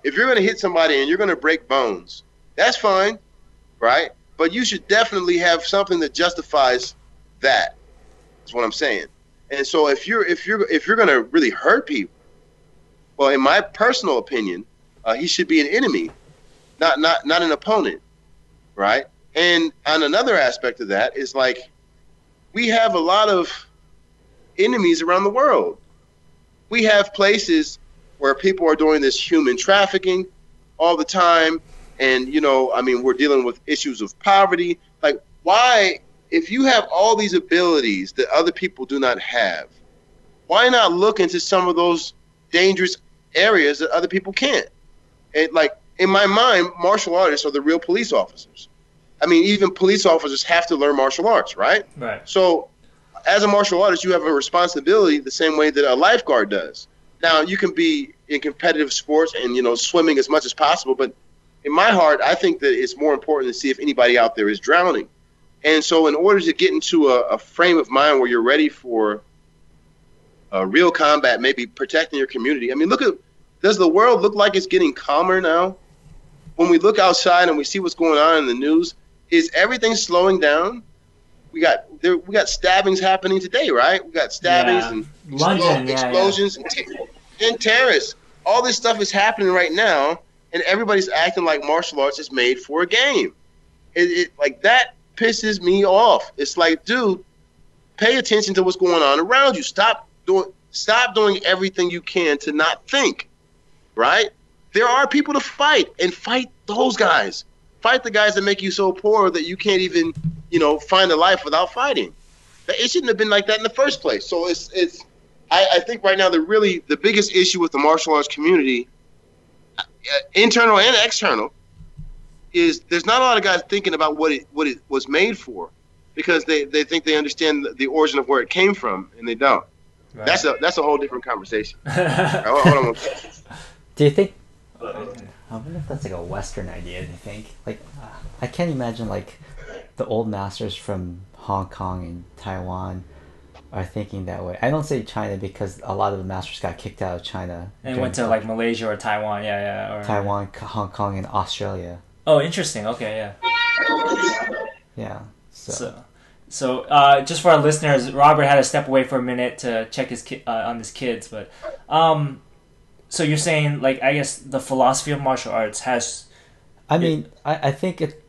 If you're going to hit somebody and you're going to break bones, that's fine, right? But you should definitely have something that justifies that. That's what I'm saying. And so if you're if you're if you're going to really hurt people, well, in my personal opinion, uh, he should be an enemy, not not not an opponent, right? And on another aspect of that is like we have a lot of enemies around the world we have places where people are doing this human trafficking all the time. And, you know, I mean, we're dealing with issues of poverty. Like, why, if you have all these abilities that other people do not have, why not look into some of those dangerous areas that other people can't. And like in my mind, martial artists are the real police officers. I mean, even police officers have to learn martial arts, right? Right. So, as a martial artist, you have a responsibility the same way that a lifeguard does. Now, you can be in competitive sports and you know swimming as much as possible, but in my heart, I think that it's more important to see if anybody out there is drowning. And so, in order to get into a, a frame of mind where you're ready for a real combat, maybe protecting your community. I mean, look at does the world look like it's getting calmer now? When we look outside and we see what's going on in the news, is everything slowing down? We got there. We got stabbings happening today, right? We got stabbings Yeah. and London, explo- yeah, explosions And, t- and terrorists. All this stuff is happening right now, and everybody's acting like martial arts is made for a game. It, it like that pisses me off. It's like, dude, pay attention to what's going on around you. Stop doing stop doing everything you can to not think. Right? There are people to fight and fight those guys. Fight the guys that make you so poor that you can't even, you know, find a life without fighting. It shouldn't have been like that in the first place. So it's it's I, I think right now the really the biggest issue with the martial arts community, uh, internal and external, is there's not a lot of guys thinking about what it what it was made for, because they, they think they understand the, the origin of where it came from and they don't. Right. That's a that's a whole different conversation. Hold- hold on. Do you think? I wonder if that's like a Western idea. Do you think? Like, uh, I can't imagine like the old masters from Hong Kong and Taiwan are thinking that way. I don't say China because a lot of the masters got kicked out of China and went to like Malaysia or Taiwan. Yeah, yeah. Or, Taiwan, Hong Kong, and Australia. Oh, interesting. Okay, yeah. Yeah. So, So, so uh, just for our listeners, Robert had to step away for a minute to check his ki- uh, on his kids. But, um, so you're saying like I guess the philosophy of martial arts has I mean, I, I think it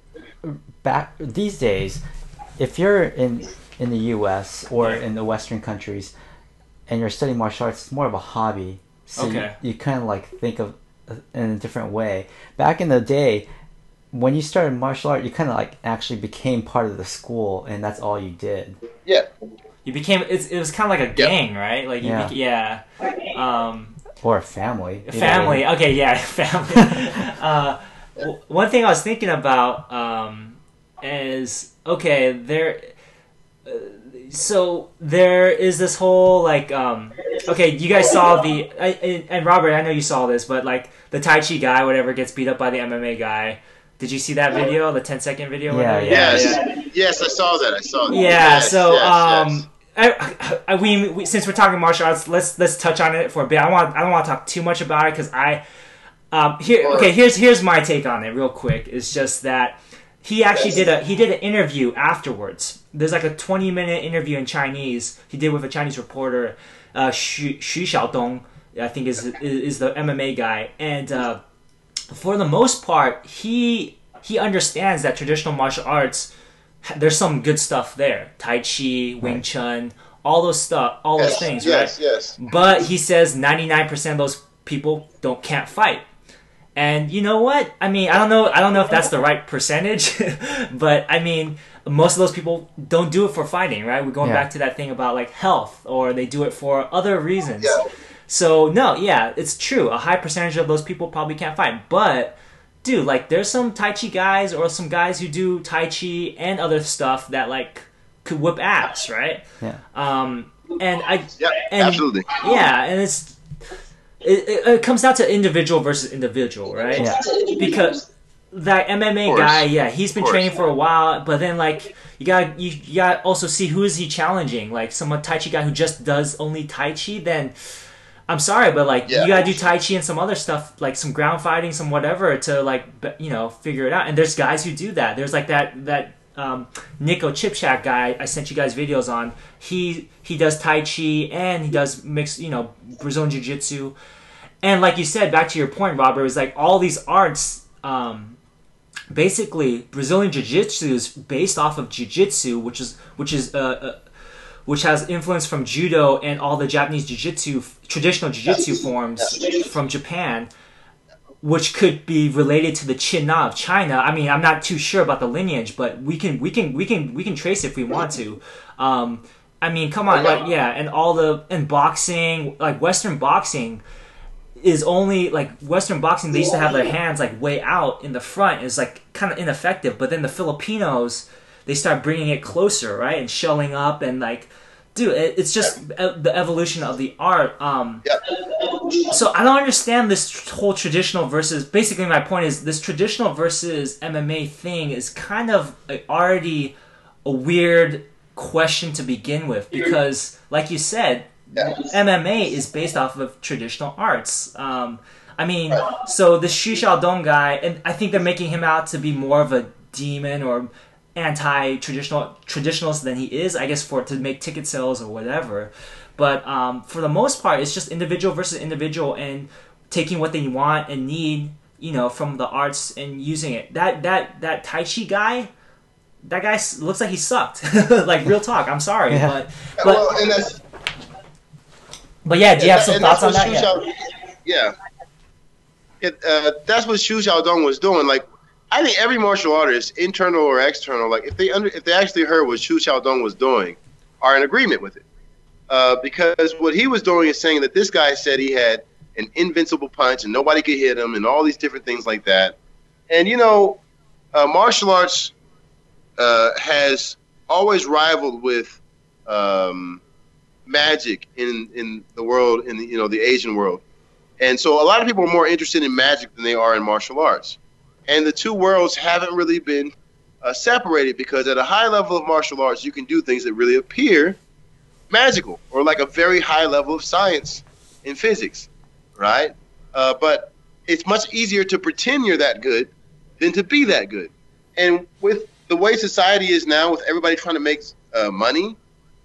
back these days, if you're in in the U.S. or in the Western countries, and you're studying martial arts, it's more of a hobby. So you- Okay. you, kind of like think of uh, in a different way. Back in the day, when you started martial art, you kind of like actually became part of the school, and that's all you did. Yeah, you became it's, it was kind of like a gang, right? Like you Yeah. bec- yeah. Um, Or a family. family. way. Okay, yeah, family. uh, w- one thing I was thinking about um, is okay, there. Uh, so there is this whole like um, okay, you guys saw the I, and, and Robert, I know you saw this, but like the Tai Chi guy, whatever, gets beat up by the MMA guy. Did you see that video, the 10 second video? Yeah, whatever? yes, yes, I saw that. I saw that. Yeah. Yes, so, yes, um, yes. I, I, we, we since we're talking martial arts, let's let's touch on it for a bit. I want I don't want to talk too much about it because I, um, here okay here's here's my take on it real quick. It's just that he actually did a he did an interview afterwards. There's like a 20 minute interview in Chinese he did with a Chinese reporter, uh, Xu, Xu Xiaodong, I think is is, is the MMA guy, and uh, for the most part he he understands that traditional martial arts there's some good stuff there. Tai Chi, Wing Chun, all those stuff, all those things, yes, right? yes. But he says 99% of those people don't can't fight. And you know what? I mean, I don't know. I don't know if that's the right percentage, but I mean, most of those people don't do it for fighting, right? We're going Yeah. back to that thing about like health, or they do it for other reasons. Yeah. So no, yeah, it's true. A high percentage of those people probably can't fight, but dude, like there's some Tai Chi guys or some guys who do Tai Chi and other stuff that like could whip ass, right? Yeah. Um, and I Yeah, and- absolutely. yeah, and it's it, it, it comes down to individual versus individual, right? Yeah. Because that MMA guy, yeah, he's been training for a while, but then like you got you, you got also see who is he challenging? Like some Tai Chi guy who just does only Tai Chi, then I'm sorry, but like Yeah. you gotta do Tai Chi and some other stuff, like some ground fighting, some whatever, to like you know figure it out. And there's guys who do that. There's like that that um, Nico Chipshack guy I sent you guys videos on. He he does Tai Chi and he does mixed you know Brazilian Jiu Jitsu. And like you said, back to your point, Robert, it was like all these arts. Um, basically, Brazilian Jiu Jitsu is based off of Jiu Jitsu, which is which is uh, uh, which has influence from judo and all the Japanese jiu-jitsu traditional jiu-jitsu forms from Japan which could be related to the Chinna of China. I mean, I'm not too sure about the lineage, but we can we can we can we can trace it if we want to. Um, I mean, come on, like yeah, and all the and boxing, like Western boxing, is only like Western boxing. They used to have their hands like way out in the front. Is like kind of ineffective. But then the Filipinos, they start bringing it closer, right, and showing up and like, dude, it, it's just the evolution of the art. Um, Yeah. so I don't understand this whole traditional versus. Basically, my point is this traditional versus MMA thing is kind of already a weird question to begin with because, like you said, Yeah. MMA is based off of traditional arts. Um, I mean, so the Xu Xiaodong guy, and I think they're making him out to be more of a demon or anti-traditional traditionalist than he is. I guess for to make ticket sales or whatever. But um, for the most part, it's just individual versus individual and taking what they want and need, you know, from the arts and using it. That that that Tai Chi guy. That guy looks like he sucked. like real talk. I'm sorry, Yeah. but but well, and that's but yeah. Do you have some thoughts on that's that? what Yeah. Yeah. It, uh, that's what Xu Xiaodong was doing. Like, I think every martial artist, internal or external, like if they under, if they actually heard what Xu Xiaodong was doing, are in agreement with it. Uh, because what he was doing is saying that this guy said he had an invincible punch and nobody could hit him and all these different things like that. And you know, uh, martial arts uh, has always rivaled with um, magic in in the world in the you know the Asian world, and so a lot of people are more interested in magic than they are in martial arts, and the two worlds haven't really been uh, separated because at a high level of martial arts you can do things that really appear magical or like a very high level of science in physics, right? Uh, but it's much easier to pretend you're that good than to be that good, and with the way society is now, with everybody trying to make uh, money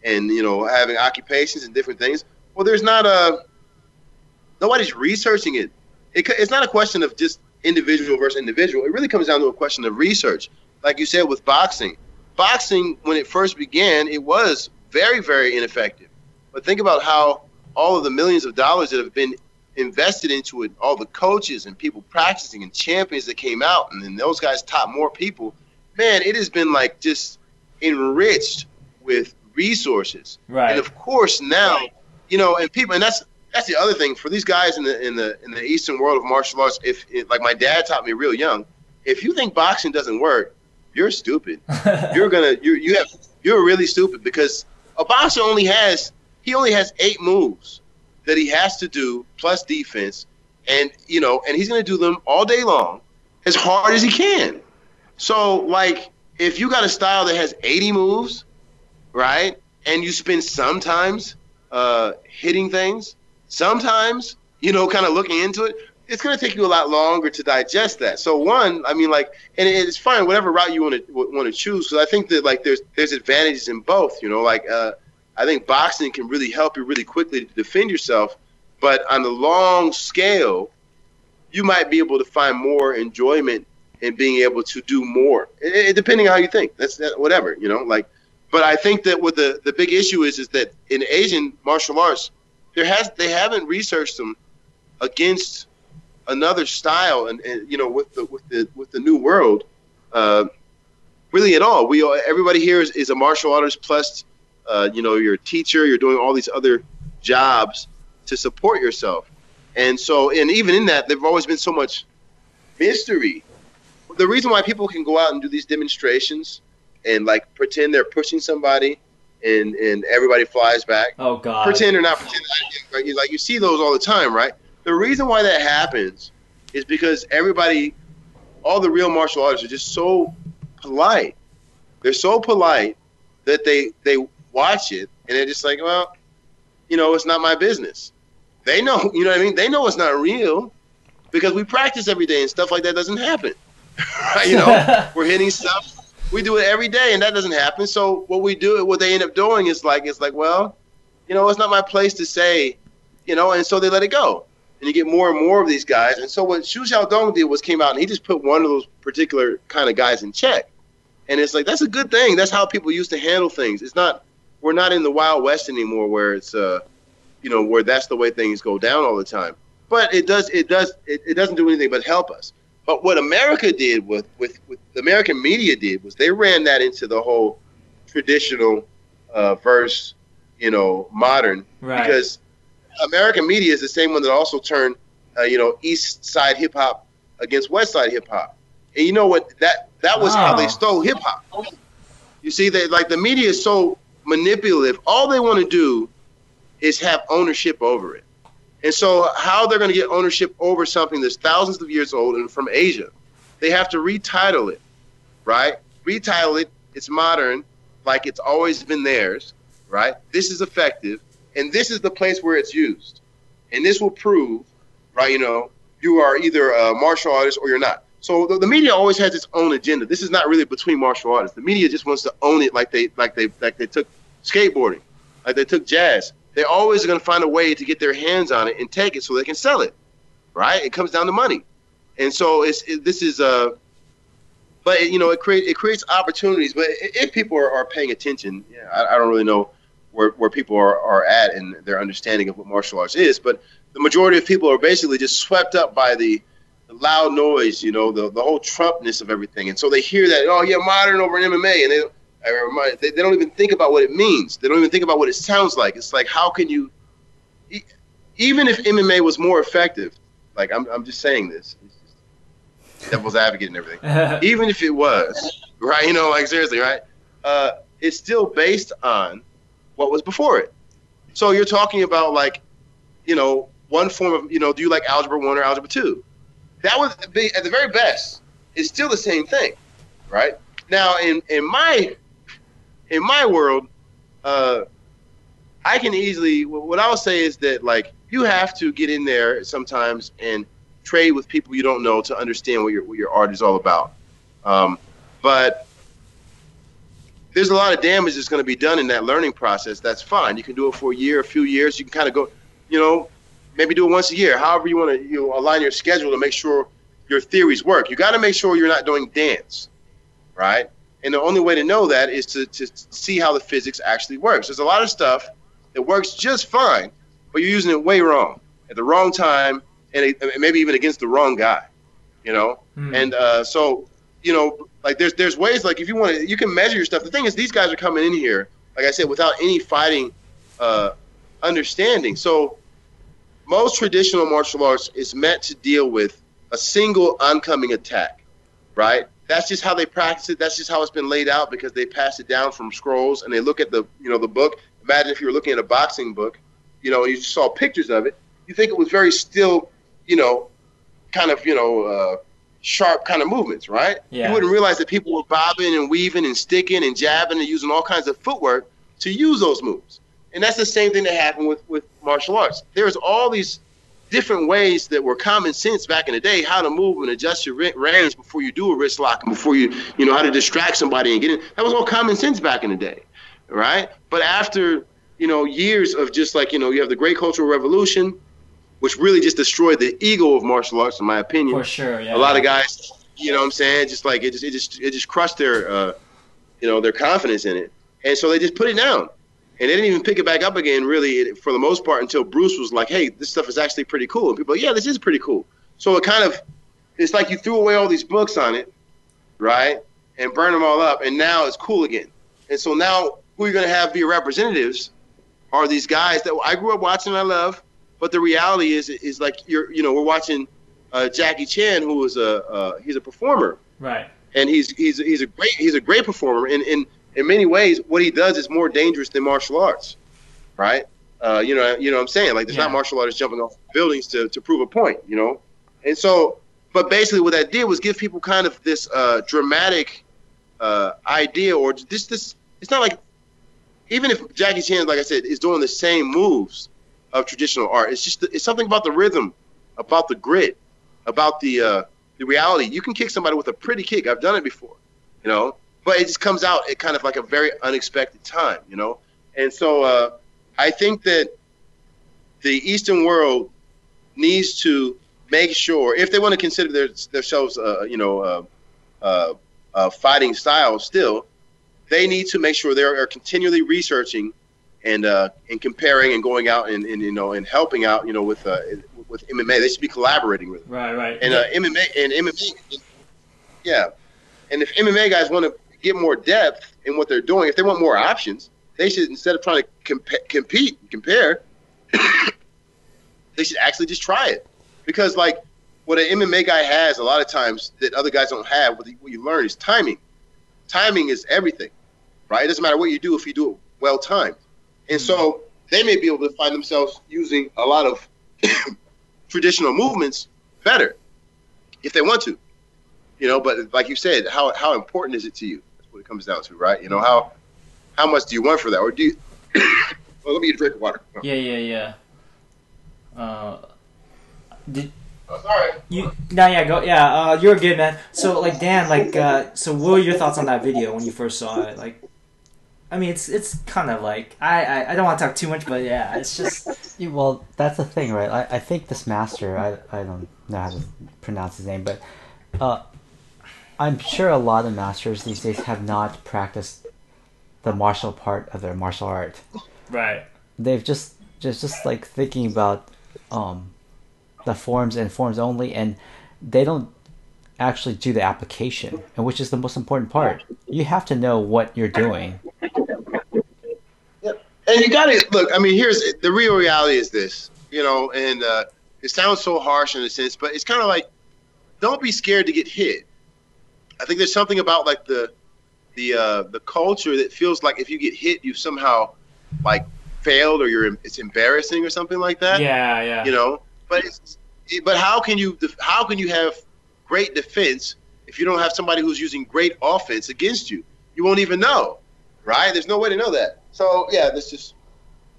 and you know having occupations and different things well there's not a nobody's researching it. it it's not a question of just individual versus individual it really comes down to a question of research. Like you said with boxing boxing when it first began it was very very ineffective. But think about how all of the millions of dollars that have been invested into it all the coaches and people practicing and champions that came out and then those guys taught more people man it has been like just enriched with resources. Right. and of course now, you know, and people, and that's that's the other thing for these guys in the in the in the Eastern world of martial arts. If it, like my dad taught me real young, if you think boxing doesn't work, you're stupid. You're gonna you you have you're really stupid because a boxer only has he only has eight moves that he has to do plus defense, and you know, and he's gonna do them all day long, as hard as he can. So like, if you got a style that has 80 moves, right? And you spend sometimes uh, hitting things, sometimes, you know, kind of looking into it. It's going to take you a lot longer to digest that. So one, I mean, like, and it's fine, whatever route you want to want to choose. Because I think that like there's there's advantages in both. You know, like uh, I think boxing can really help you really quickly to defend yourself, but on the long scale, you might be able to find more enjoyment in being able to do more, it, it- depending on how you think. That's that, whatever, you know, like. But I think that what the, the big issue is is that in Asian martial arts, there has they haven't researched them against another style, and, and you know with the with the with the new world, uh, really at all. We everybody here is, is a martial artist plus, uh, you know, you're a teacher. You're doing all these other jobs to support yourself, and so and even in that, there've always been so much mystery. The reason why people can go out and do these demonstrations and like pretend they're pushing somebody and and everybody flies back. Oh God. pretend or not pretend like you, like you see those all the time right? The reason why that happens is because everybody all the real martial artists are just so polite. They're so polite that they they watch it and they're just like well you know it's not my business. They know you know what i mean? They know it's not real because we practice every day and stuff like that doesn't happen. You know we're hitting stuff we do it every day and that doesn't happen. So what we do what they end up doing is like it's like well you know it's not my place to say you know and so they let it go. And you get more and more of these guys. And so what Xu Xiaodong did was came out and he just put one of those particular kind of guys in check. And it's like that's a good thing. That's how people used to handle things. It's not we're not in the wild west anymore where it's uh you know where that's the way things go down all the time. But it does it does it, it doesn't do anything but help us but what America did with, with, with the American media did was they ran that into the whole traditional uh, verse, you know, modern. Right. Because American media is the same one that also turned uh, you know, East Side hip hop against West Side hip hop. And you know what? That that was wow. how they stole hip hop. You see, they like the media is so manipulative. All they want to do is have ownership over it. And so, how they're going to get ownership over something that's thousands of years old and from Asia, they have to retitle it, right? Retitle it. It's modern, like it's always been theirs, right? This is effective, and this is the place where it's used, and this will prove, right? You know, you are either a martial artist or you're not. So the, the, media always has its own agenda. This is not really between martial artists. The media just wants to own it, like they like they like they took skateboarding, like they took jazz. They're always going to find a way to get their hands on it and take it so they can sell it, right? It comes down to money, and so it's it, this is a. Uh, but it, you know, it creates it creates opportunities. But if people are, are paying attention, yeah, I, I don't really know where, where people are, are at in their understanding of what martial arts is. But the majority of people are basically just swept up by the the loud noise, you know, the, the whole Trumpness of everything. And so they hear that, oh, yeah, modern over MMA. And they, they, they don't even think about what it means. They don't even think about what it sounds like. It's like, how can you, even if MMA was more effective, like I'm, I'm just saying this, devil's advocate and everything, even if it was, right, you know, like seriously, right, uh, it's still based on what was before it. So you're talking about like, you know, one form of, you know, do you like algebra one or algebra two? that would be at the very best it's still the same thing right now in in my in my world uh i can easily what i'll say is that like you have to get in there sometimes and trade with people you don't know to understand what your what your art is all about um but there's a lot of damage that's going to be done in that learning process that's fine you can do it for a year a few years you can kind of go you know maybe do it once a year. However you want to you know, align your schedule to make sure your theories work. You got to make sure you're not doing dance, right? And the only way to know that is to, to see how the physics actually works. There's a lot of stuff that works just fine, but you're using it way wrong at the wrong time and it, maybe even against the wrong guy, you know? Mm. And uh, so, you know, like there's there's ways like if you want to, you can measure your stuff. The thing is, these guys are coming in here, like I said, without any fighting uh, understanding. So most traditional martial arts is meant to deal with a single oncoming attack, right? That's just how they practice it. That's just how it's been laid out because they pass it down from scrolls and they look at the, you know, the book. Imagine if you were looking at a boxing book, you know, and you saw pictures of it, you think it was very still, you know, kind of, you know, uh, sharp kind of movements, right? Yeah. You wouldn't realize that people were bobbing and weaving and sticking and jabbing and using all kinds of footwork to use those moves. And that's the same thing that happened with, with martial arts. There's all these different ways that were common sense back in the day, how to move and adjust your range before you do a wrist lock and before you, you know, how to distract somebody and get in. That was all common sense back in the day, right? But after, you know, years of just like, you know, you have the Great Cultural Revolution, which really just destroyed the ego of martial arts, in my opinion. For sure, yeah. A lot of guys, you know what I'm saying, just like it just, it just, it just crushed their, uh, you know, their confidence in it. And so they just put it down and they didn't even pick it back up again really for the most part until Bruce was like, "Hey, this stuff is actually pretty cool." And people, like, yeah, this is pretty cool. So it kind of, it's like you threw away all these books on it, right, and burned them all up, and now it's cool again. And so now who you're going to have be your representatives are these guys that I grew up watching. I love, but the reality is, is like you're, you know, we're watching uh, Jackie Chan, who is a uh, he's a performer, right, and he's he's he's a great he's a great performer, and and in many ways, what he does is more dangerous than martial arts, right? Uh, you know, you know what I'm saying? Like, there's yeah. not martial artists jumping off buildings to, to prove a point, you know? And so, but basically what that did was give people kind of this uh, dramatic uh, idea or this, this, it's not like, even if Jackie Chan, like I said, is doing the same moves of traditional art, it's just, it's something about the rhythm, about the grit, about the, uh, the reality. You can kick somebody with a pretty kick. I've done it before, you know? But it just comes out at kind of like a very unexpected time, you know. And so uh, I think that the Eastern world needs to make sure if they want to consider their, themselves, uh, you know, uh, uh, uh, fighting style still, they need to make sure they are continually researching and uh, and comparing and going out and, and you know and helping out, you know, with uh, with MMA. They should be collaborating with. them. Right, right. And uh, MMA and MMA, yeah. And if MMA guys want to get more depth in what they're doing, if they want more options, they should instead of trying to comp- compete, compare, they should actually just try it because like what an MMA guy has a lot of times that other guys don't have. What you learn is timing. Timing is everything, right? It doesn't matter what you do if you do it well timed. And so they may be able to find themselves using a lot of traditional movements better if they want to. You know, but like you said, how how important is it to you? That's what it comes down to, right? You know, how how much do you want for that? Or do you well, let me get a drink of water. Yeah, yeah, yeah. Uh, did Oh, sorry. you? No, yeah, go. Yeah, uh, you're good, man. So, like, Dan, like, uh, so what were your thoughts on that video when you first saw it? Like, I mean, it's it's kind of like I I, I don't want to talk too much, but yeah, it's just Yeah, Well, that's the thing, right? I, I think this master, I, I don't know how to pronounce his name, but uh, I'm sure a lot of masters these days have not practiced the martial part of their martial art. right. They've just just just like thinking about um, the forms and forms only, and they don't actually do the application, and which is the most important part. You have to know what you're doing. And you got to look. I mean, here's the real reality is this, you know, and uh, it sounds so harsh in a sense, but it's kind of like, don't be scared to get hit. I think there's something about like the the uh, the culture that feels like if you get hit, you somehow like failed or you're it's embarrassing or something like that. Yeah, yeah. You know, but it's, but how can you def- how can you have great defense if you don't have somebody who's using great offense against you? You won't even know, right? There's no way to know that. So yeah, that's just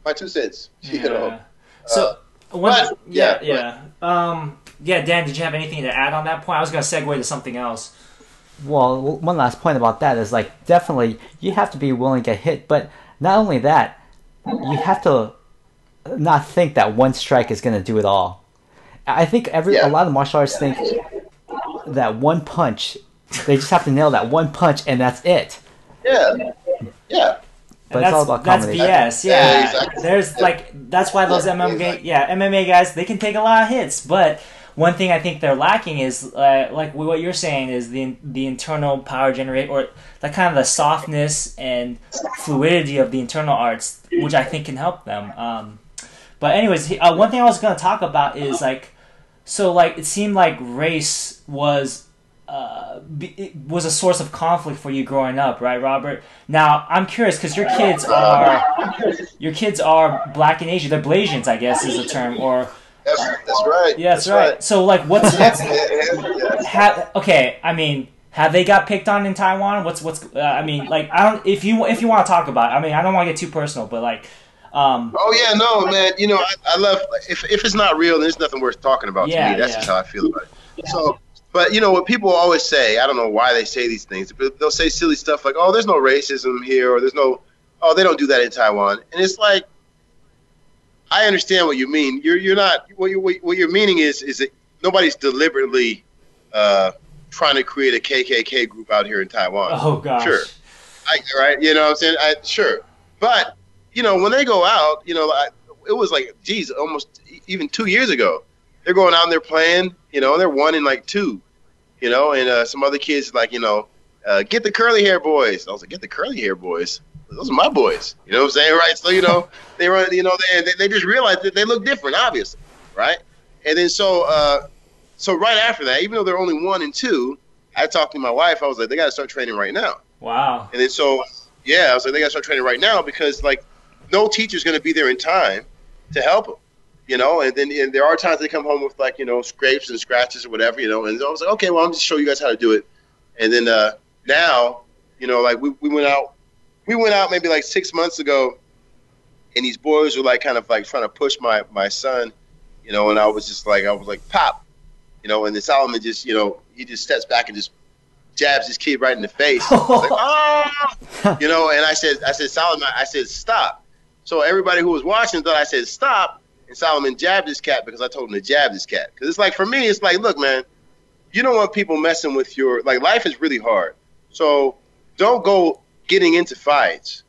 my two cents. You know. Yeah. So, one, but- yeah, yeah, yeah. Um, yeah, Dan, did you have anything to add on that point? I was gonna segue to something else. Well, one last point about that is like definitely you have to be willing to get hit, but not only that, you have to not think that one strike is going to do it all. I think every Yeah. a lot of martial arts think that one punch, they just have to nail that one punch and that's it. Yeah, yeah. But And it's all that's about that's. BS. Yeah, Yeah, exactly. there's like that's why those Yeah, MMA exactly. yeah MMA guys they can take a lot of hits, but one thing I think they're lacking is uh, like what you're saying is the the internal power generate or the kind of the softness and fluidity of the internal arts, which I think can help them. Um, but anyways, uh, one thing I was gonna talk about is like so like it seemed like race was uh, was a source of conflict for you growing up, right, Robert? Now I'm curious because your kids are your kids are black and Asian. They're Blasians, I guess is the term. Or That's, that's right. yeah, that's, right. So like, what's Yeah, yeah, yeah. ha, okay? I mean, have they got picked on in Taiwan? What's what's? Uh, I mean, like I don't if you if you want to talk about. It, I mean, I don't want to get too personal, but like. Um, Oh yeah, no, man. You know, I, I love if if it's not real, then there's nothing worth talking about Yeah, to me. That's yeah. just how I feel about it. So, but you know what people always say. I don't know why they say these things, but they'll say silly stuff like, "Oh, there's no racism here," or "There's no, oh, they don't do that in Taiwan," and it's like, I understand what you mean. You're you're not what you what you're meaning is is that nobody's deliberately uh, trying to create a KKK group out here in Taiwan. oh gosh. Sure. I, right? You know what I'm saying? I, sure. But, you know, when they go out, you know, I, it was like, geez, almost even two years ago. They're going out and they're playing, you know, they're one and like two, you know, and uh, some other kids like, you know, uh, get the curly hair boys. I was like, get the curly hair boys. Those are my boys. You know what I'm saying? Right. So, you know, they run, you know, they, they, they just realized that they look different, obviously. Right. And then so, uh, so right after that, even though they're only one and two, I talked to my wife. I was like, they got to start training right now. Wow. And then so, yeah, I was like, they got to start training right now because like no teacher's going to be there in time to help them, you know. And then and there are times they come home with like you know scrapes and scratches or whatever, you know. And I was like, okay, well, I'm just show you guys how to do it. And then uh, now, you know, like we, we went out, we went out maybe like six months ago, and these boys were like kind of like trying to push my my son, you know. And I was just like, I was like, pop, you know. And then Solomon just, you know, he just steps back and just jabs this kid right in the face. Like, oh, you know, and I said, I said, Solomon, I said, stop. So everybody who was watching thought I said, stop. And Solomon jabbed this cat because I told him to jab this cat. Because it's like, for me, it's like, look, man, you don't want people messing with your, like, life is really hard. So don't go getting into fights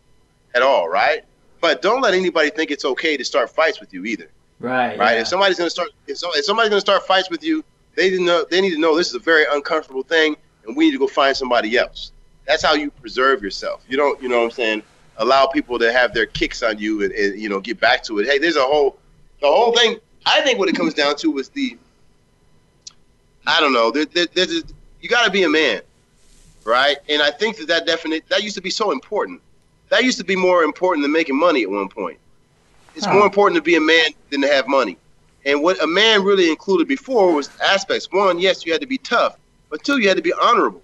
at all, right? But don't let anybody think it's okay to start fights with you either Right. right? yeah. If somebody's gonna start, if, so, if somebody's gonna start fights with you, they didn't know. They need to know this is a very uncomfortable thing, and we need to go find somebody else. That's how you preserve yourself. You don't, you know what I'm saying? Allow people to have their kicks on you, and, and you know get back to it. Hey, there's a whole, the whole thing. I think what it comes down to is the I don't know. There, there, there's you got to be a man, right? And I think that that definite that used to be so important. That used to be more important than making money at one point. It's huh. more important to be a man than to have money. And what a man really included before was aspects. One, yes, you had to be tough, but two, you had to be honorable,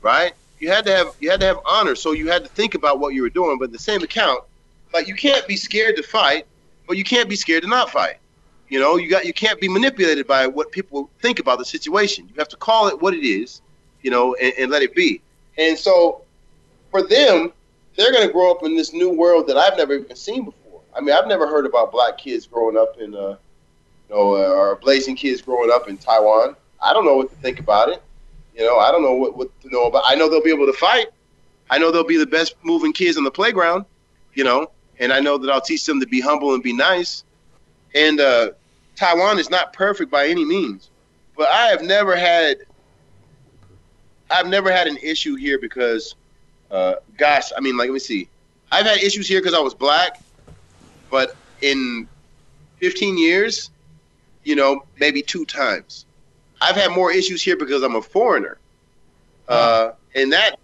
right? You had to have you had to have honor, so you had to think about what you were doing. But the same account, like you can't be scared to fight, but you can't be scared to not fight. You know, you got you can't be manipulated by what people think about the situation. You have to call it what it is, you know, and, and let it be. And so, for them, they're going to grow up in this new world that I've never even seen before. I mean, I've never heard about black kids growing up in, uh, you know, uh, or Blasian kids growing up in Taiwan. I don't know what to think about it. You know, I don't know what, what to know about. I know they'll be able to fight. I know they'll be the best moving kids on the playground. You know, and I know that I'll teach them to be humble and be nice. And uh, Taiwan is not perfect by any means, but I have never had I've never had an issue here because, uh, gosh, I mean, like let me see, I've had issues here because I was black, but in 15 years, you know, maybe two times. I've had more issues here because I'm a foreigner, uh, and that,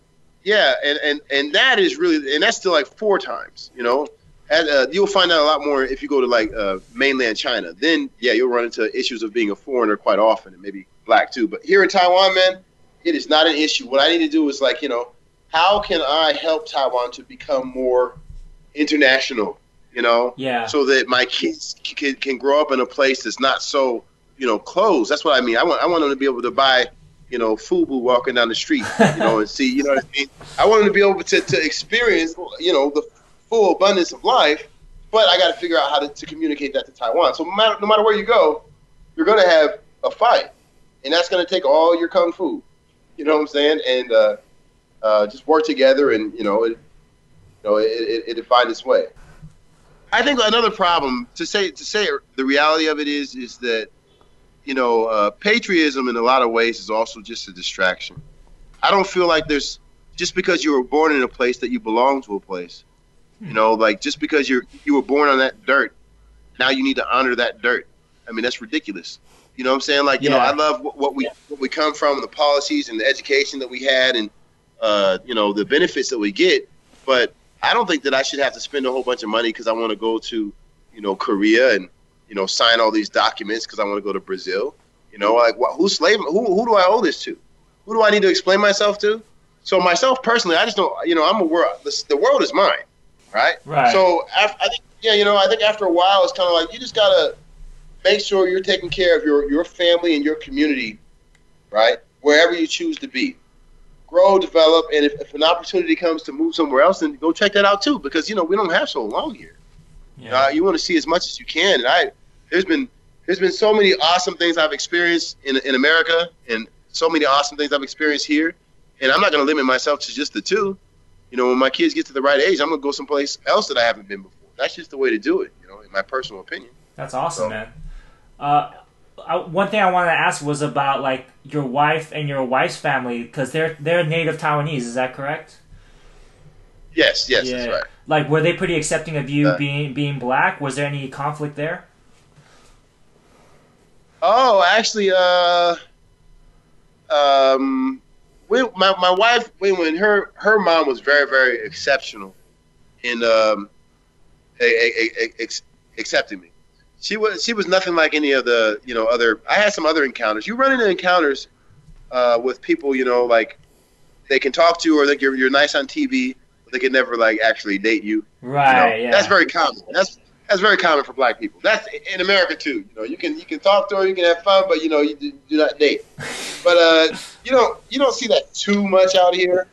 yeah, and and and that is really, and that's still like four times, you know uh, you'll find out a lot more if you go to like uh, mainland China. Then, yeah, you'll run into issues of being a foreigner quite often, and maybe black too. But here in Taiwan, man, it is not an issue. What I need to do is like, you know, how can I help Taiwan to become more international? You know, yeah, so that my kids can, can grow up in a place that's not so, you know, closed. That's what I mean. I want I want them to be able to buy you know, FUBU walking down the street, you know, and see, you know what I mean? I want them to be able to, to experience, you know, the full abundance of life, but I got to figure out how to, to communicate that to Taiwan. So no matter, no matter where you go, you're going to have a fight, and that's going to take all your kung fu. You know what I'm saying? And uh, uh, just work together, and you know, it, you know, it, it, it find its way. I think another problem to say to say the reality of it is is that you know uh, patriotism in a lot of ways is also just a distraction. I don't feel like there's just because you were born in a place that you belong to a place. You know, like just because you're you were born on that dirt, now you need to honor that dirt. I mean, that's ridiculous. You know what I'm saying? Like, you yeah. know, I love what, what we what we come from, the policies and the education that we had, and uh, you know, the benefits that we get. But I don't think that I should have to spend a whole bunch of money because I want to go to, you know, Korea and you know sign all these documents because I want to go to Brazil. You know, like what, who's slave? Who who do I owe this to? Who do I need to explain myself to? So myself personally, I just don't. You know, I'm a world. The, the world is mine right? Right. So I think, yeah, you know, I think after a while, it's kind of like you just gotta make sure you're taking care of your your family and your community, right? Wherever you choose to be, grow, develop, and if, if an opportunity comes to move somewhere else, then go check that out too, because you know we don't have so long here. Yeah. Uh, you want to see as much as you can, and I there's been there's been so many awesome things I've experienced in in America, and so many awesome things I've experienced here, and I'm not going to limit myself to just the two you know, when my kids get to the right age, I'm gonna go someplace else that I haven't been before. That's just the way to do it, you know, in my personal opinion. That's awesome, so, man. Uh, I, one thing I wanted to ask was about like your wife and your wife's family because they're they're native Taiwanese. Is that correct? Yes, yes, yeah. that's right. Like, were they pretty accepting of you uh, being being black? Was there any conflict there? Oh, actually, uh, um, we, my, my wife when, when her her mom was very very exceptional in um a, a, a, accepting me. She was she was nothing like any of the you know other. I had some other encounters. You run into encounters uh, with people you know like they can talk to you or like you're you're nice on TV, but they can never like actually date you. Right. You know? yeah. That's very common. That's that's very common for black people. That's in America too. You know, you can you can talk to her, you can have fun, but you know, you do, do not date. But uh, you don't you don't see that too much out here.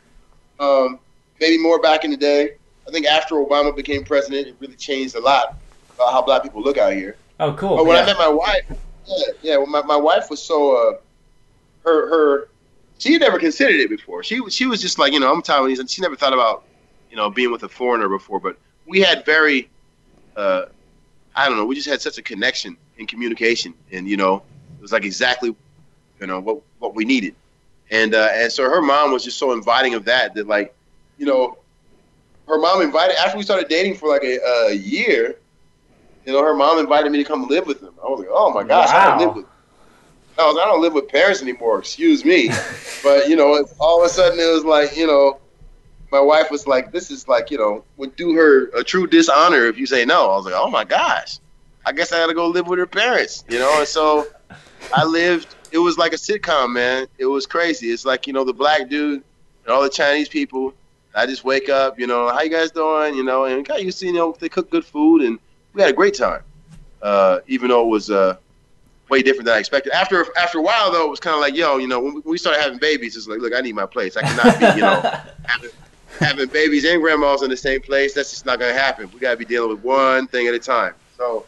Um, maybe more back in the day. I think after Obama became president, it really changed a lot about how black people look out here. Oh, cool. But when yeah. I met my wife, yeah, yeah, well, my my wife was so uh, her her she had never considered it before. She she was just like you know I'm Taiwanese, and she never thought about you know being with a foreigner before. But we had very uh, I don't know, we just had such a connection and communication, and you know, it was like exactly, you know, what what we needed, and uh, and so her mom was just so inviting of that that like, you know, her mom invited after we started dating for like a, a year, you know, her mom invited me to come live with them. I was like, oh my gosh, wow. I live with. I was, I don't live with parents anymore. Excuse me, but you know, all of a sudden it was like, you know, my wife was like, this is like, you know, would do her a true dishonor if you say no. I was like, oh my gosh, I guess I got to go live with her parents, you know. And so I lived. It was like a sitcom, man. It was crazy. It's like you know the black dude and all the Chinese people. I just wake up, you know, how you guys doing, you know, and got used to, you know, they cook good food and we had a great time. Uh, even though it was uh, way different than I expected. After after a while, though, it was kind of like, yo, you know, when we started having babies, it's like, look, I need my place. I cannot be, you know, having, having babies and grandmas in the same place. That's just not gonna happen. We gotta be dealing with one thing at a time. So,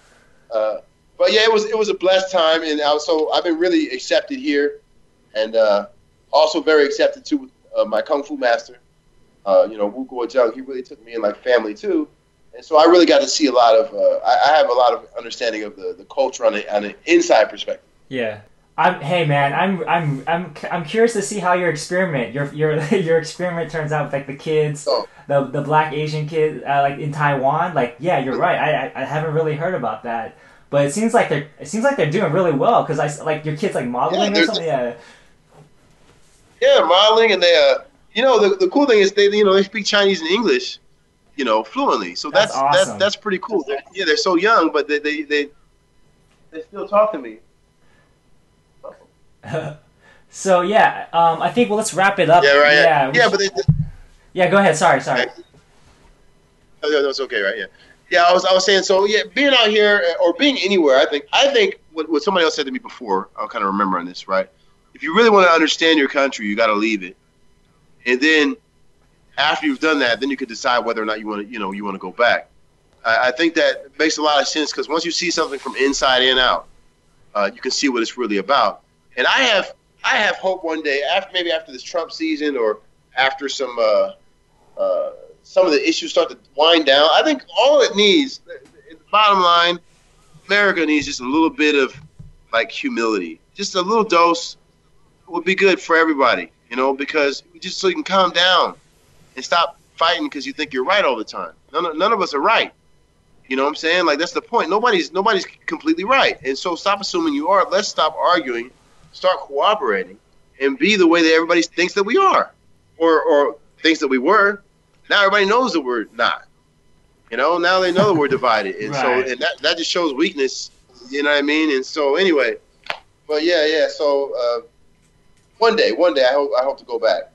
uh, but yeah, it was it was a blessed time, and I was, so I've been really accepted here, and uh, also very accepted to uh, my kung fu master. Uh, you know, Wu Guo Zheng, he really took me in like family too. And so I really got to see a lot of. Uh, I, I, have a lot of understanding of the, the culture on, a, on an inside perspective. Yeah. I'm, hey man, I'm I'm I'm I'm curious to see how your experiment your your your experiment turns out with like the kids, oh. the the black Asian kids uh, like in Taiwan. Like yeah, you're right. I I haven't really heard about that, but it seems like they're it seems like they're doing really well because I like your kids like modeling yeah, or something. Yeah. Yeah, modeling and they uh you know the, the cool thing is they you know they speak Chinese and English you know, fluently. So that's that's awesome. that's, that's, pretty cool. They're, yeah, they're so young, but they they they, they still talk to me. so yeah, um, I think well, let's wrap it up. Yeah, right. Yeah, yeah, but they, yeah. Go ahead. Sorry, sorry. Oh, no, that's okay, right? Yeah, yeah. I was I was saying so. Yeah, being out here uh, or being anywhere, I think I think what, what somebody else said to me before. I'm kind of remembering this, right? If you really want to understand your country, you got to leave it, and then after you've done that, then you could decide whether or not you want to, you know, you want to go back. I, I think that makes a lot of sense because once you see something from inside and out, uh, you can see what it's really about. And I have, I have hope one day after maybe after this Trump season or after some, uh, uh, some of the issues start to wind down. I think all it needs, bottom line, America needs just a little bit of like humility, just a little dose would be good for everybody, you know, because just so you can calm down and stop fighting because you think you're right all the time. None of, none of us are right. You know what I'm saying? Like that's the point. Nobody's nobody's completely right. And so stop assuming you are. Let's stop arguing, start cooperating, and be the way that everybody thinks that we are, or or thinks that we were. Now everybody knows that we're not. You know, now they know that we're divided, and right. so and that that just shows weakness. You know what I mean? And so anyway, but yeah, yeah. So uh, one day, one day, I hope I hope to go back.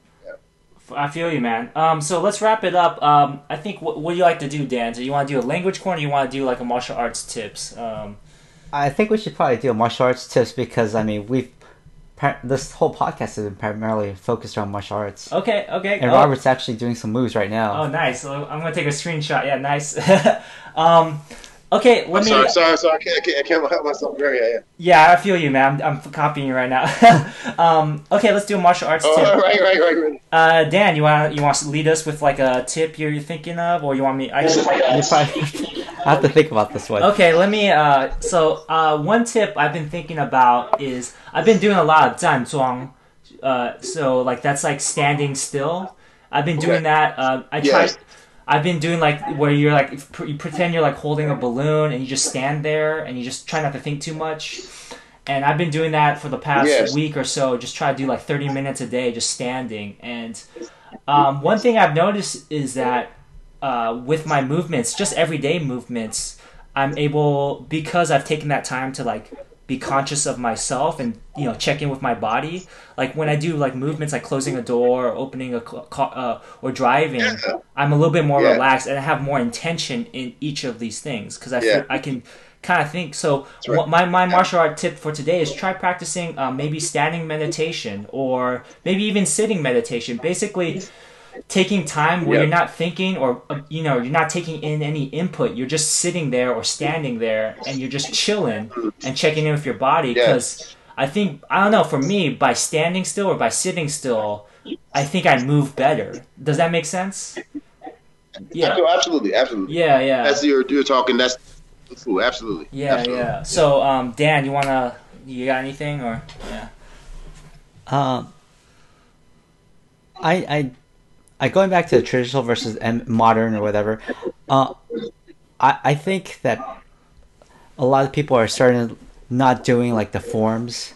I feel you, man. Um, so let's wrap it up. Um, I think what, what do you like to do, Dan? Do you want to do a language corner? Or you want to do like a martial arts tips? Um, I think we should probably do a martial arts tips because I mean we've this whole podcast has been primarily focused on martial arts. Okay, okay. And oh. Robert's actually doing some moves right now. Oh, nice. I'm gonna take a screenshot. Yeah, nice. um, Okay, let I'm me. Sorry, sorry, sorry. I can't, I can't, I can't help myself. Very, yeah, yeah. Yeah, I feel you, man. I'm, I'm copying you right now. um, okay, let's do a martial arts oh, tip. Right, right, right, right. Uh, Dan, you want you want to lead us with like a tip you're thinking of, or you want me? I, I have to think about this one. Okay, let me. Uh, so uh, one tip I've been thinking about is I've been doing a lot of 站桩. Uh, so like that's like standing still. I've been doing okay. that. Uh, I yes. tried. I've been doing like where you're like you pretend you're like holding a balloon and you just stand there and you just try not to think too much. And I've been doing that for the past yes. week or so. Just try to do like 30 minutes a day, just standing. And um, one thing I've noticed is that uh, with my movements, just everyday movements, I'm able because I've taken that time to like be conscious of myself and you know check in with my body like when i do like movements like closing a door or opening a car uh, or driving yeah. i'm a little bit more yeah. relaxed and i have more intention in each of these things because i yeah. feel i can kind of think so right. my, my martial art tip for today is try practicing uh, maybe standing meditation or maybe even sitting meditation basically taking time where yep. you're not thinking or uh, you know you're not taking in any input. You're just sitting there or standing there and you're just chilling and checking in with your body because yes. i think i don't know for me by standing still or by sitting still i think i move better. Does that make sense? Yeah. Absolutely absolutely. Yeah yeah. As you're, you're talking that's cool absolutely yeah absolutely. yeah. So um dan you want to you got anything or yeah? Um I I I going back to the traditional versus modern or whatever. Uh, I I think that a lot of people are starting not doing like the forms,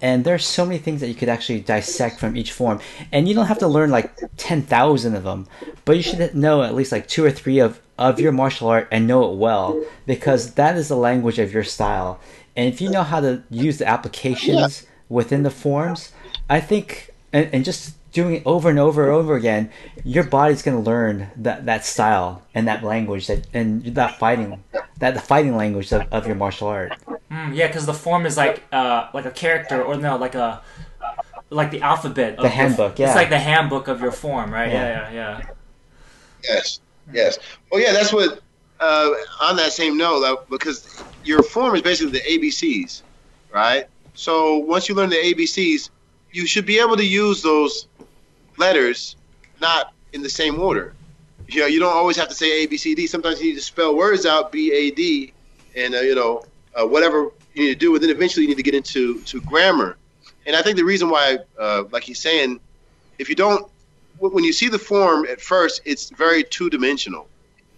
and there's so many things that you could actually dissect from each form and you don't have to learn like 10,000 of them but you should know at least like two or three of of your martial art and know it well because that is the language of your style and if you know how to use the applications yeah. within the forms i think and, and just doing it over and over and over again your body's going to learn that that style and that language that and that fighting that the fighting language of, of your martial art Mm, yeah, because the form is like uh like a character or no like a like the alphabet. the handbook. Your, yeah, it's like the handbook of your form, right? Yeah, yeah, yeah. yeah. Yes, yes. Well, yeah, that's what. Uh, on that same note, because your form is basically the ABCs, right? So once you learn the ABCs, you should be able to use those letters not in the same order. You know, you don't always have to say A B C D. Sometimes you need to spell words out B A D, and uh, you know uh, whatever you need to do, and then eventually you need to get into to grammar. And I think the reason why, uh, like he's saying, if you don't, when you see the form at first, it's very two dimensional.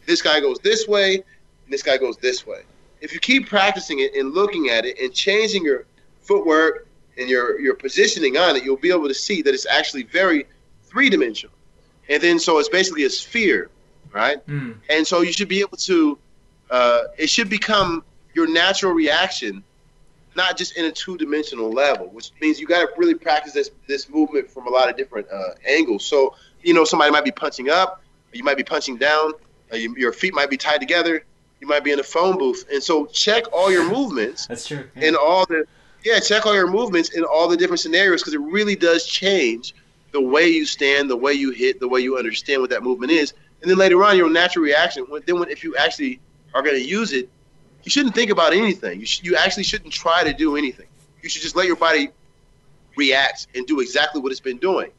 This guy goes this way, and this guy goes this way. If you keep practicing it and looking at it and changing your footwork and your your positioning on it, you'll be able to see that it's actually very three dimensional. And then so it's basically a sphere, right? Mm. And so you should be able to. Uh, it should become your natural reaction, not just in a two dimensional level, which means you got to really practice this this movement from a lot of different uh, angles. So you know somebody might be punching up, you might be punching down, uh, you, your feet might be tied together, you might be in a phone booth, and so check all your movements. That's true. Yeah. In all the yeah, check all your movements in all the different scenarios because it really does change the way you stand, the way you hit, the way you understand what that movement is, and then later on your natural reaction. When, then when if you actually are going to use it you shouldn't think about anything. You, sh- you actually shouldn't try to do anything. You should just let your body react and do exactly what it's been doing,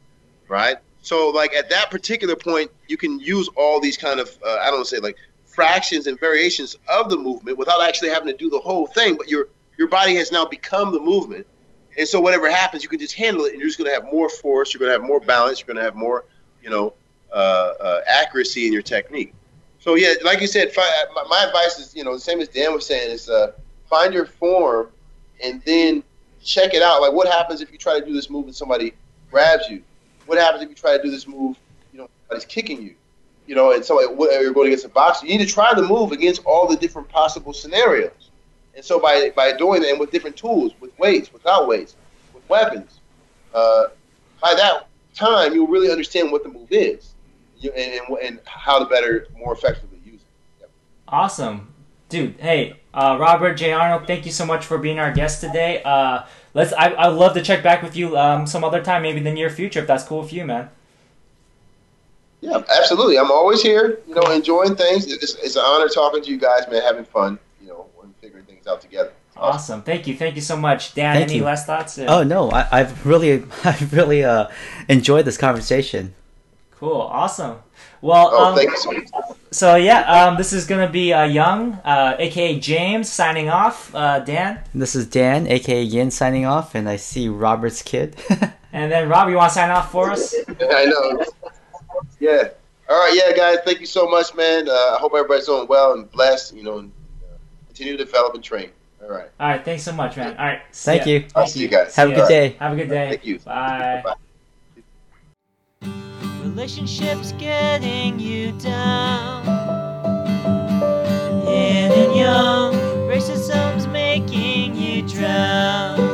right? So, like at that particular point, you can use all these kind of uh, I don't say like fractions and variations of the movement without actually having to do the whole thing. But your your body has now become the movement, and so whatever happens, you can just handle it, and you're just going to have more force. You're going to have more balance. You're going to have more, you know, uh, uh, accuracy in your technique. So yeah, like you said, find, my, my, advice is you know the same as Dan was saying is uh, find your form and then check it out. Like what happens if you try to do this move and somebody grabs you? What happens if you try to do this move? You know, somebody's kicking you. You know, and somebody you're going against a boxer. You need to try the move against all the different possible scenarios. And so by by doing that and with different tools, with weights, without weights, with weapons, uh, by that time you'll really understand what the move is and, and, and how to better, more effectively use it. Yep. Awesome, dude. Hey, uh, Robert J Arnold, thank you so much for being our guest today. Uh, let's. I I'd love to check back with you um, some other time, maybe in the near future, if that's cool with you, man. Yeah, absolutely. I'm always here, you know, enjoying things. It's, it's an honor talking to you guys, man, having fun, you know, and figuring things out together. Awesome. Thank you. Thank you so much. Dan, Thank any you. last thoughts? Oh, no. I, have really, I've really uh, enjoyed this conversation. Cool. Awesome. Well, oh, um, thanks. So yeah, um, this is gonna be uh, Yang, uh, aka James, signing off. Uh, Dan. This is Dan, aka Yin, signing off, and I see Robert's kid. and then Rob, you want to sign off for us? I know. Yeah. All right, yeah, guys. Thank you so much, man. Uh, I hope everybody's doing well and blessed. You know, and uh, continue to develop and train. All right. All right. Thanks so much, man. All right. Thank ya. you. I'll see you guys. Have a good day. Have a good day. Thank you. Bye. Bye. Relationships getting you down. Yin and Yang, racism's making you drown.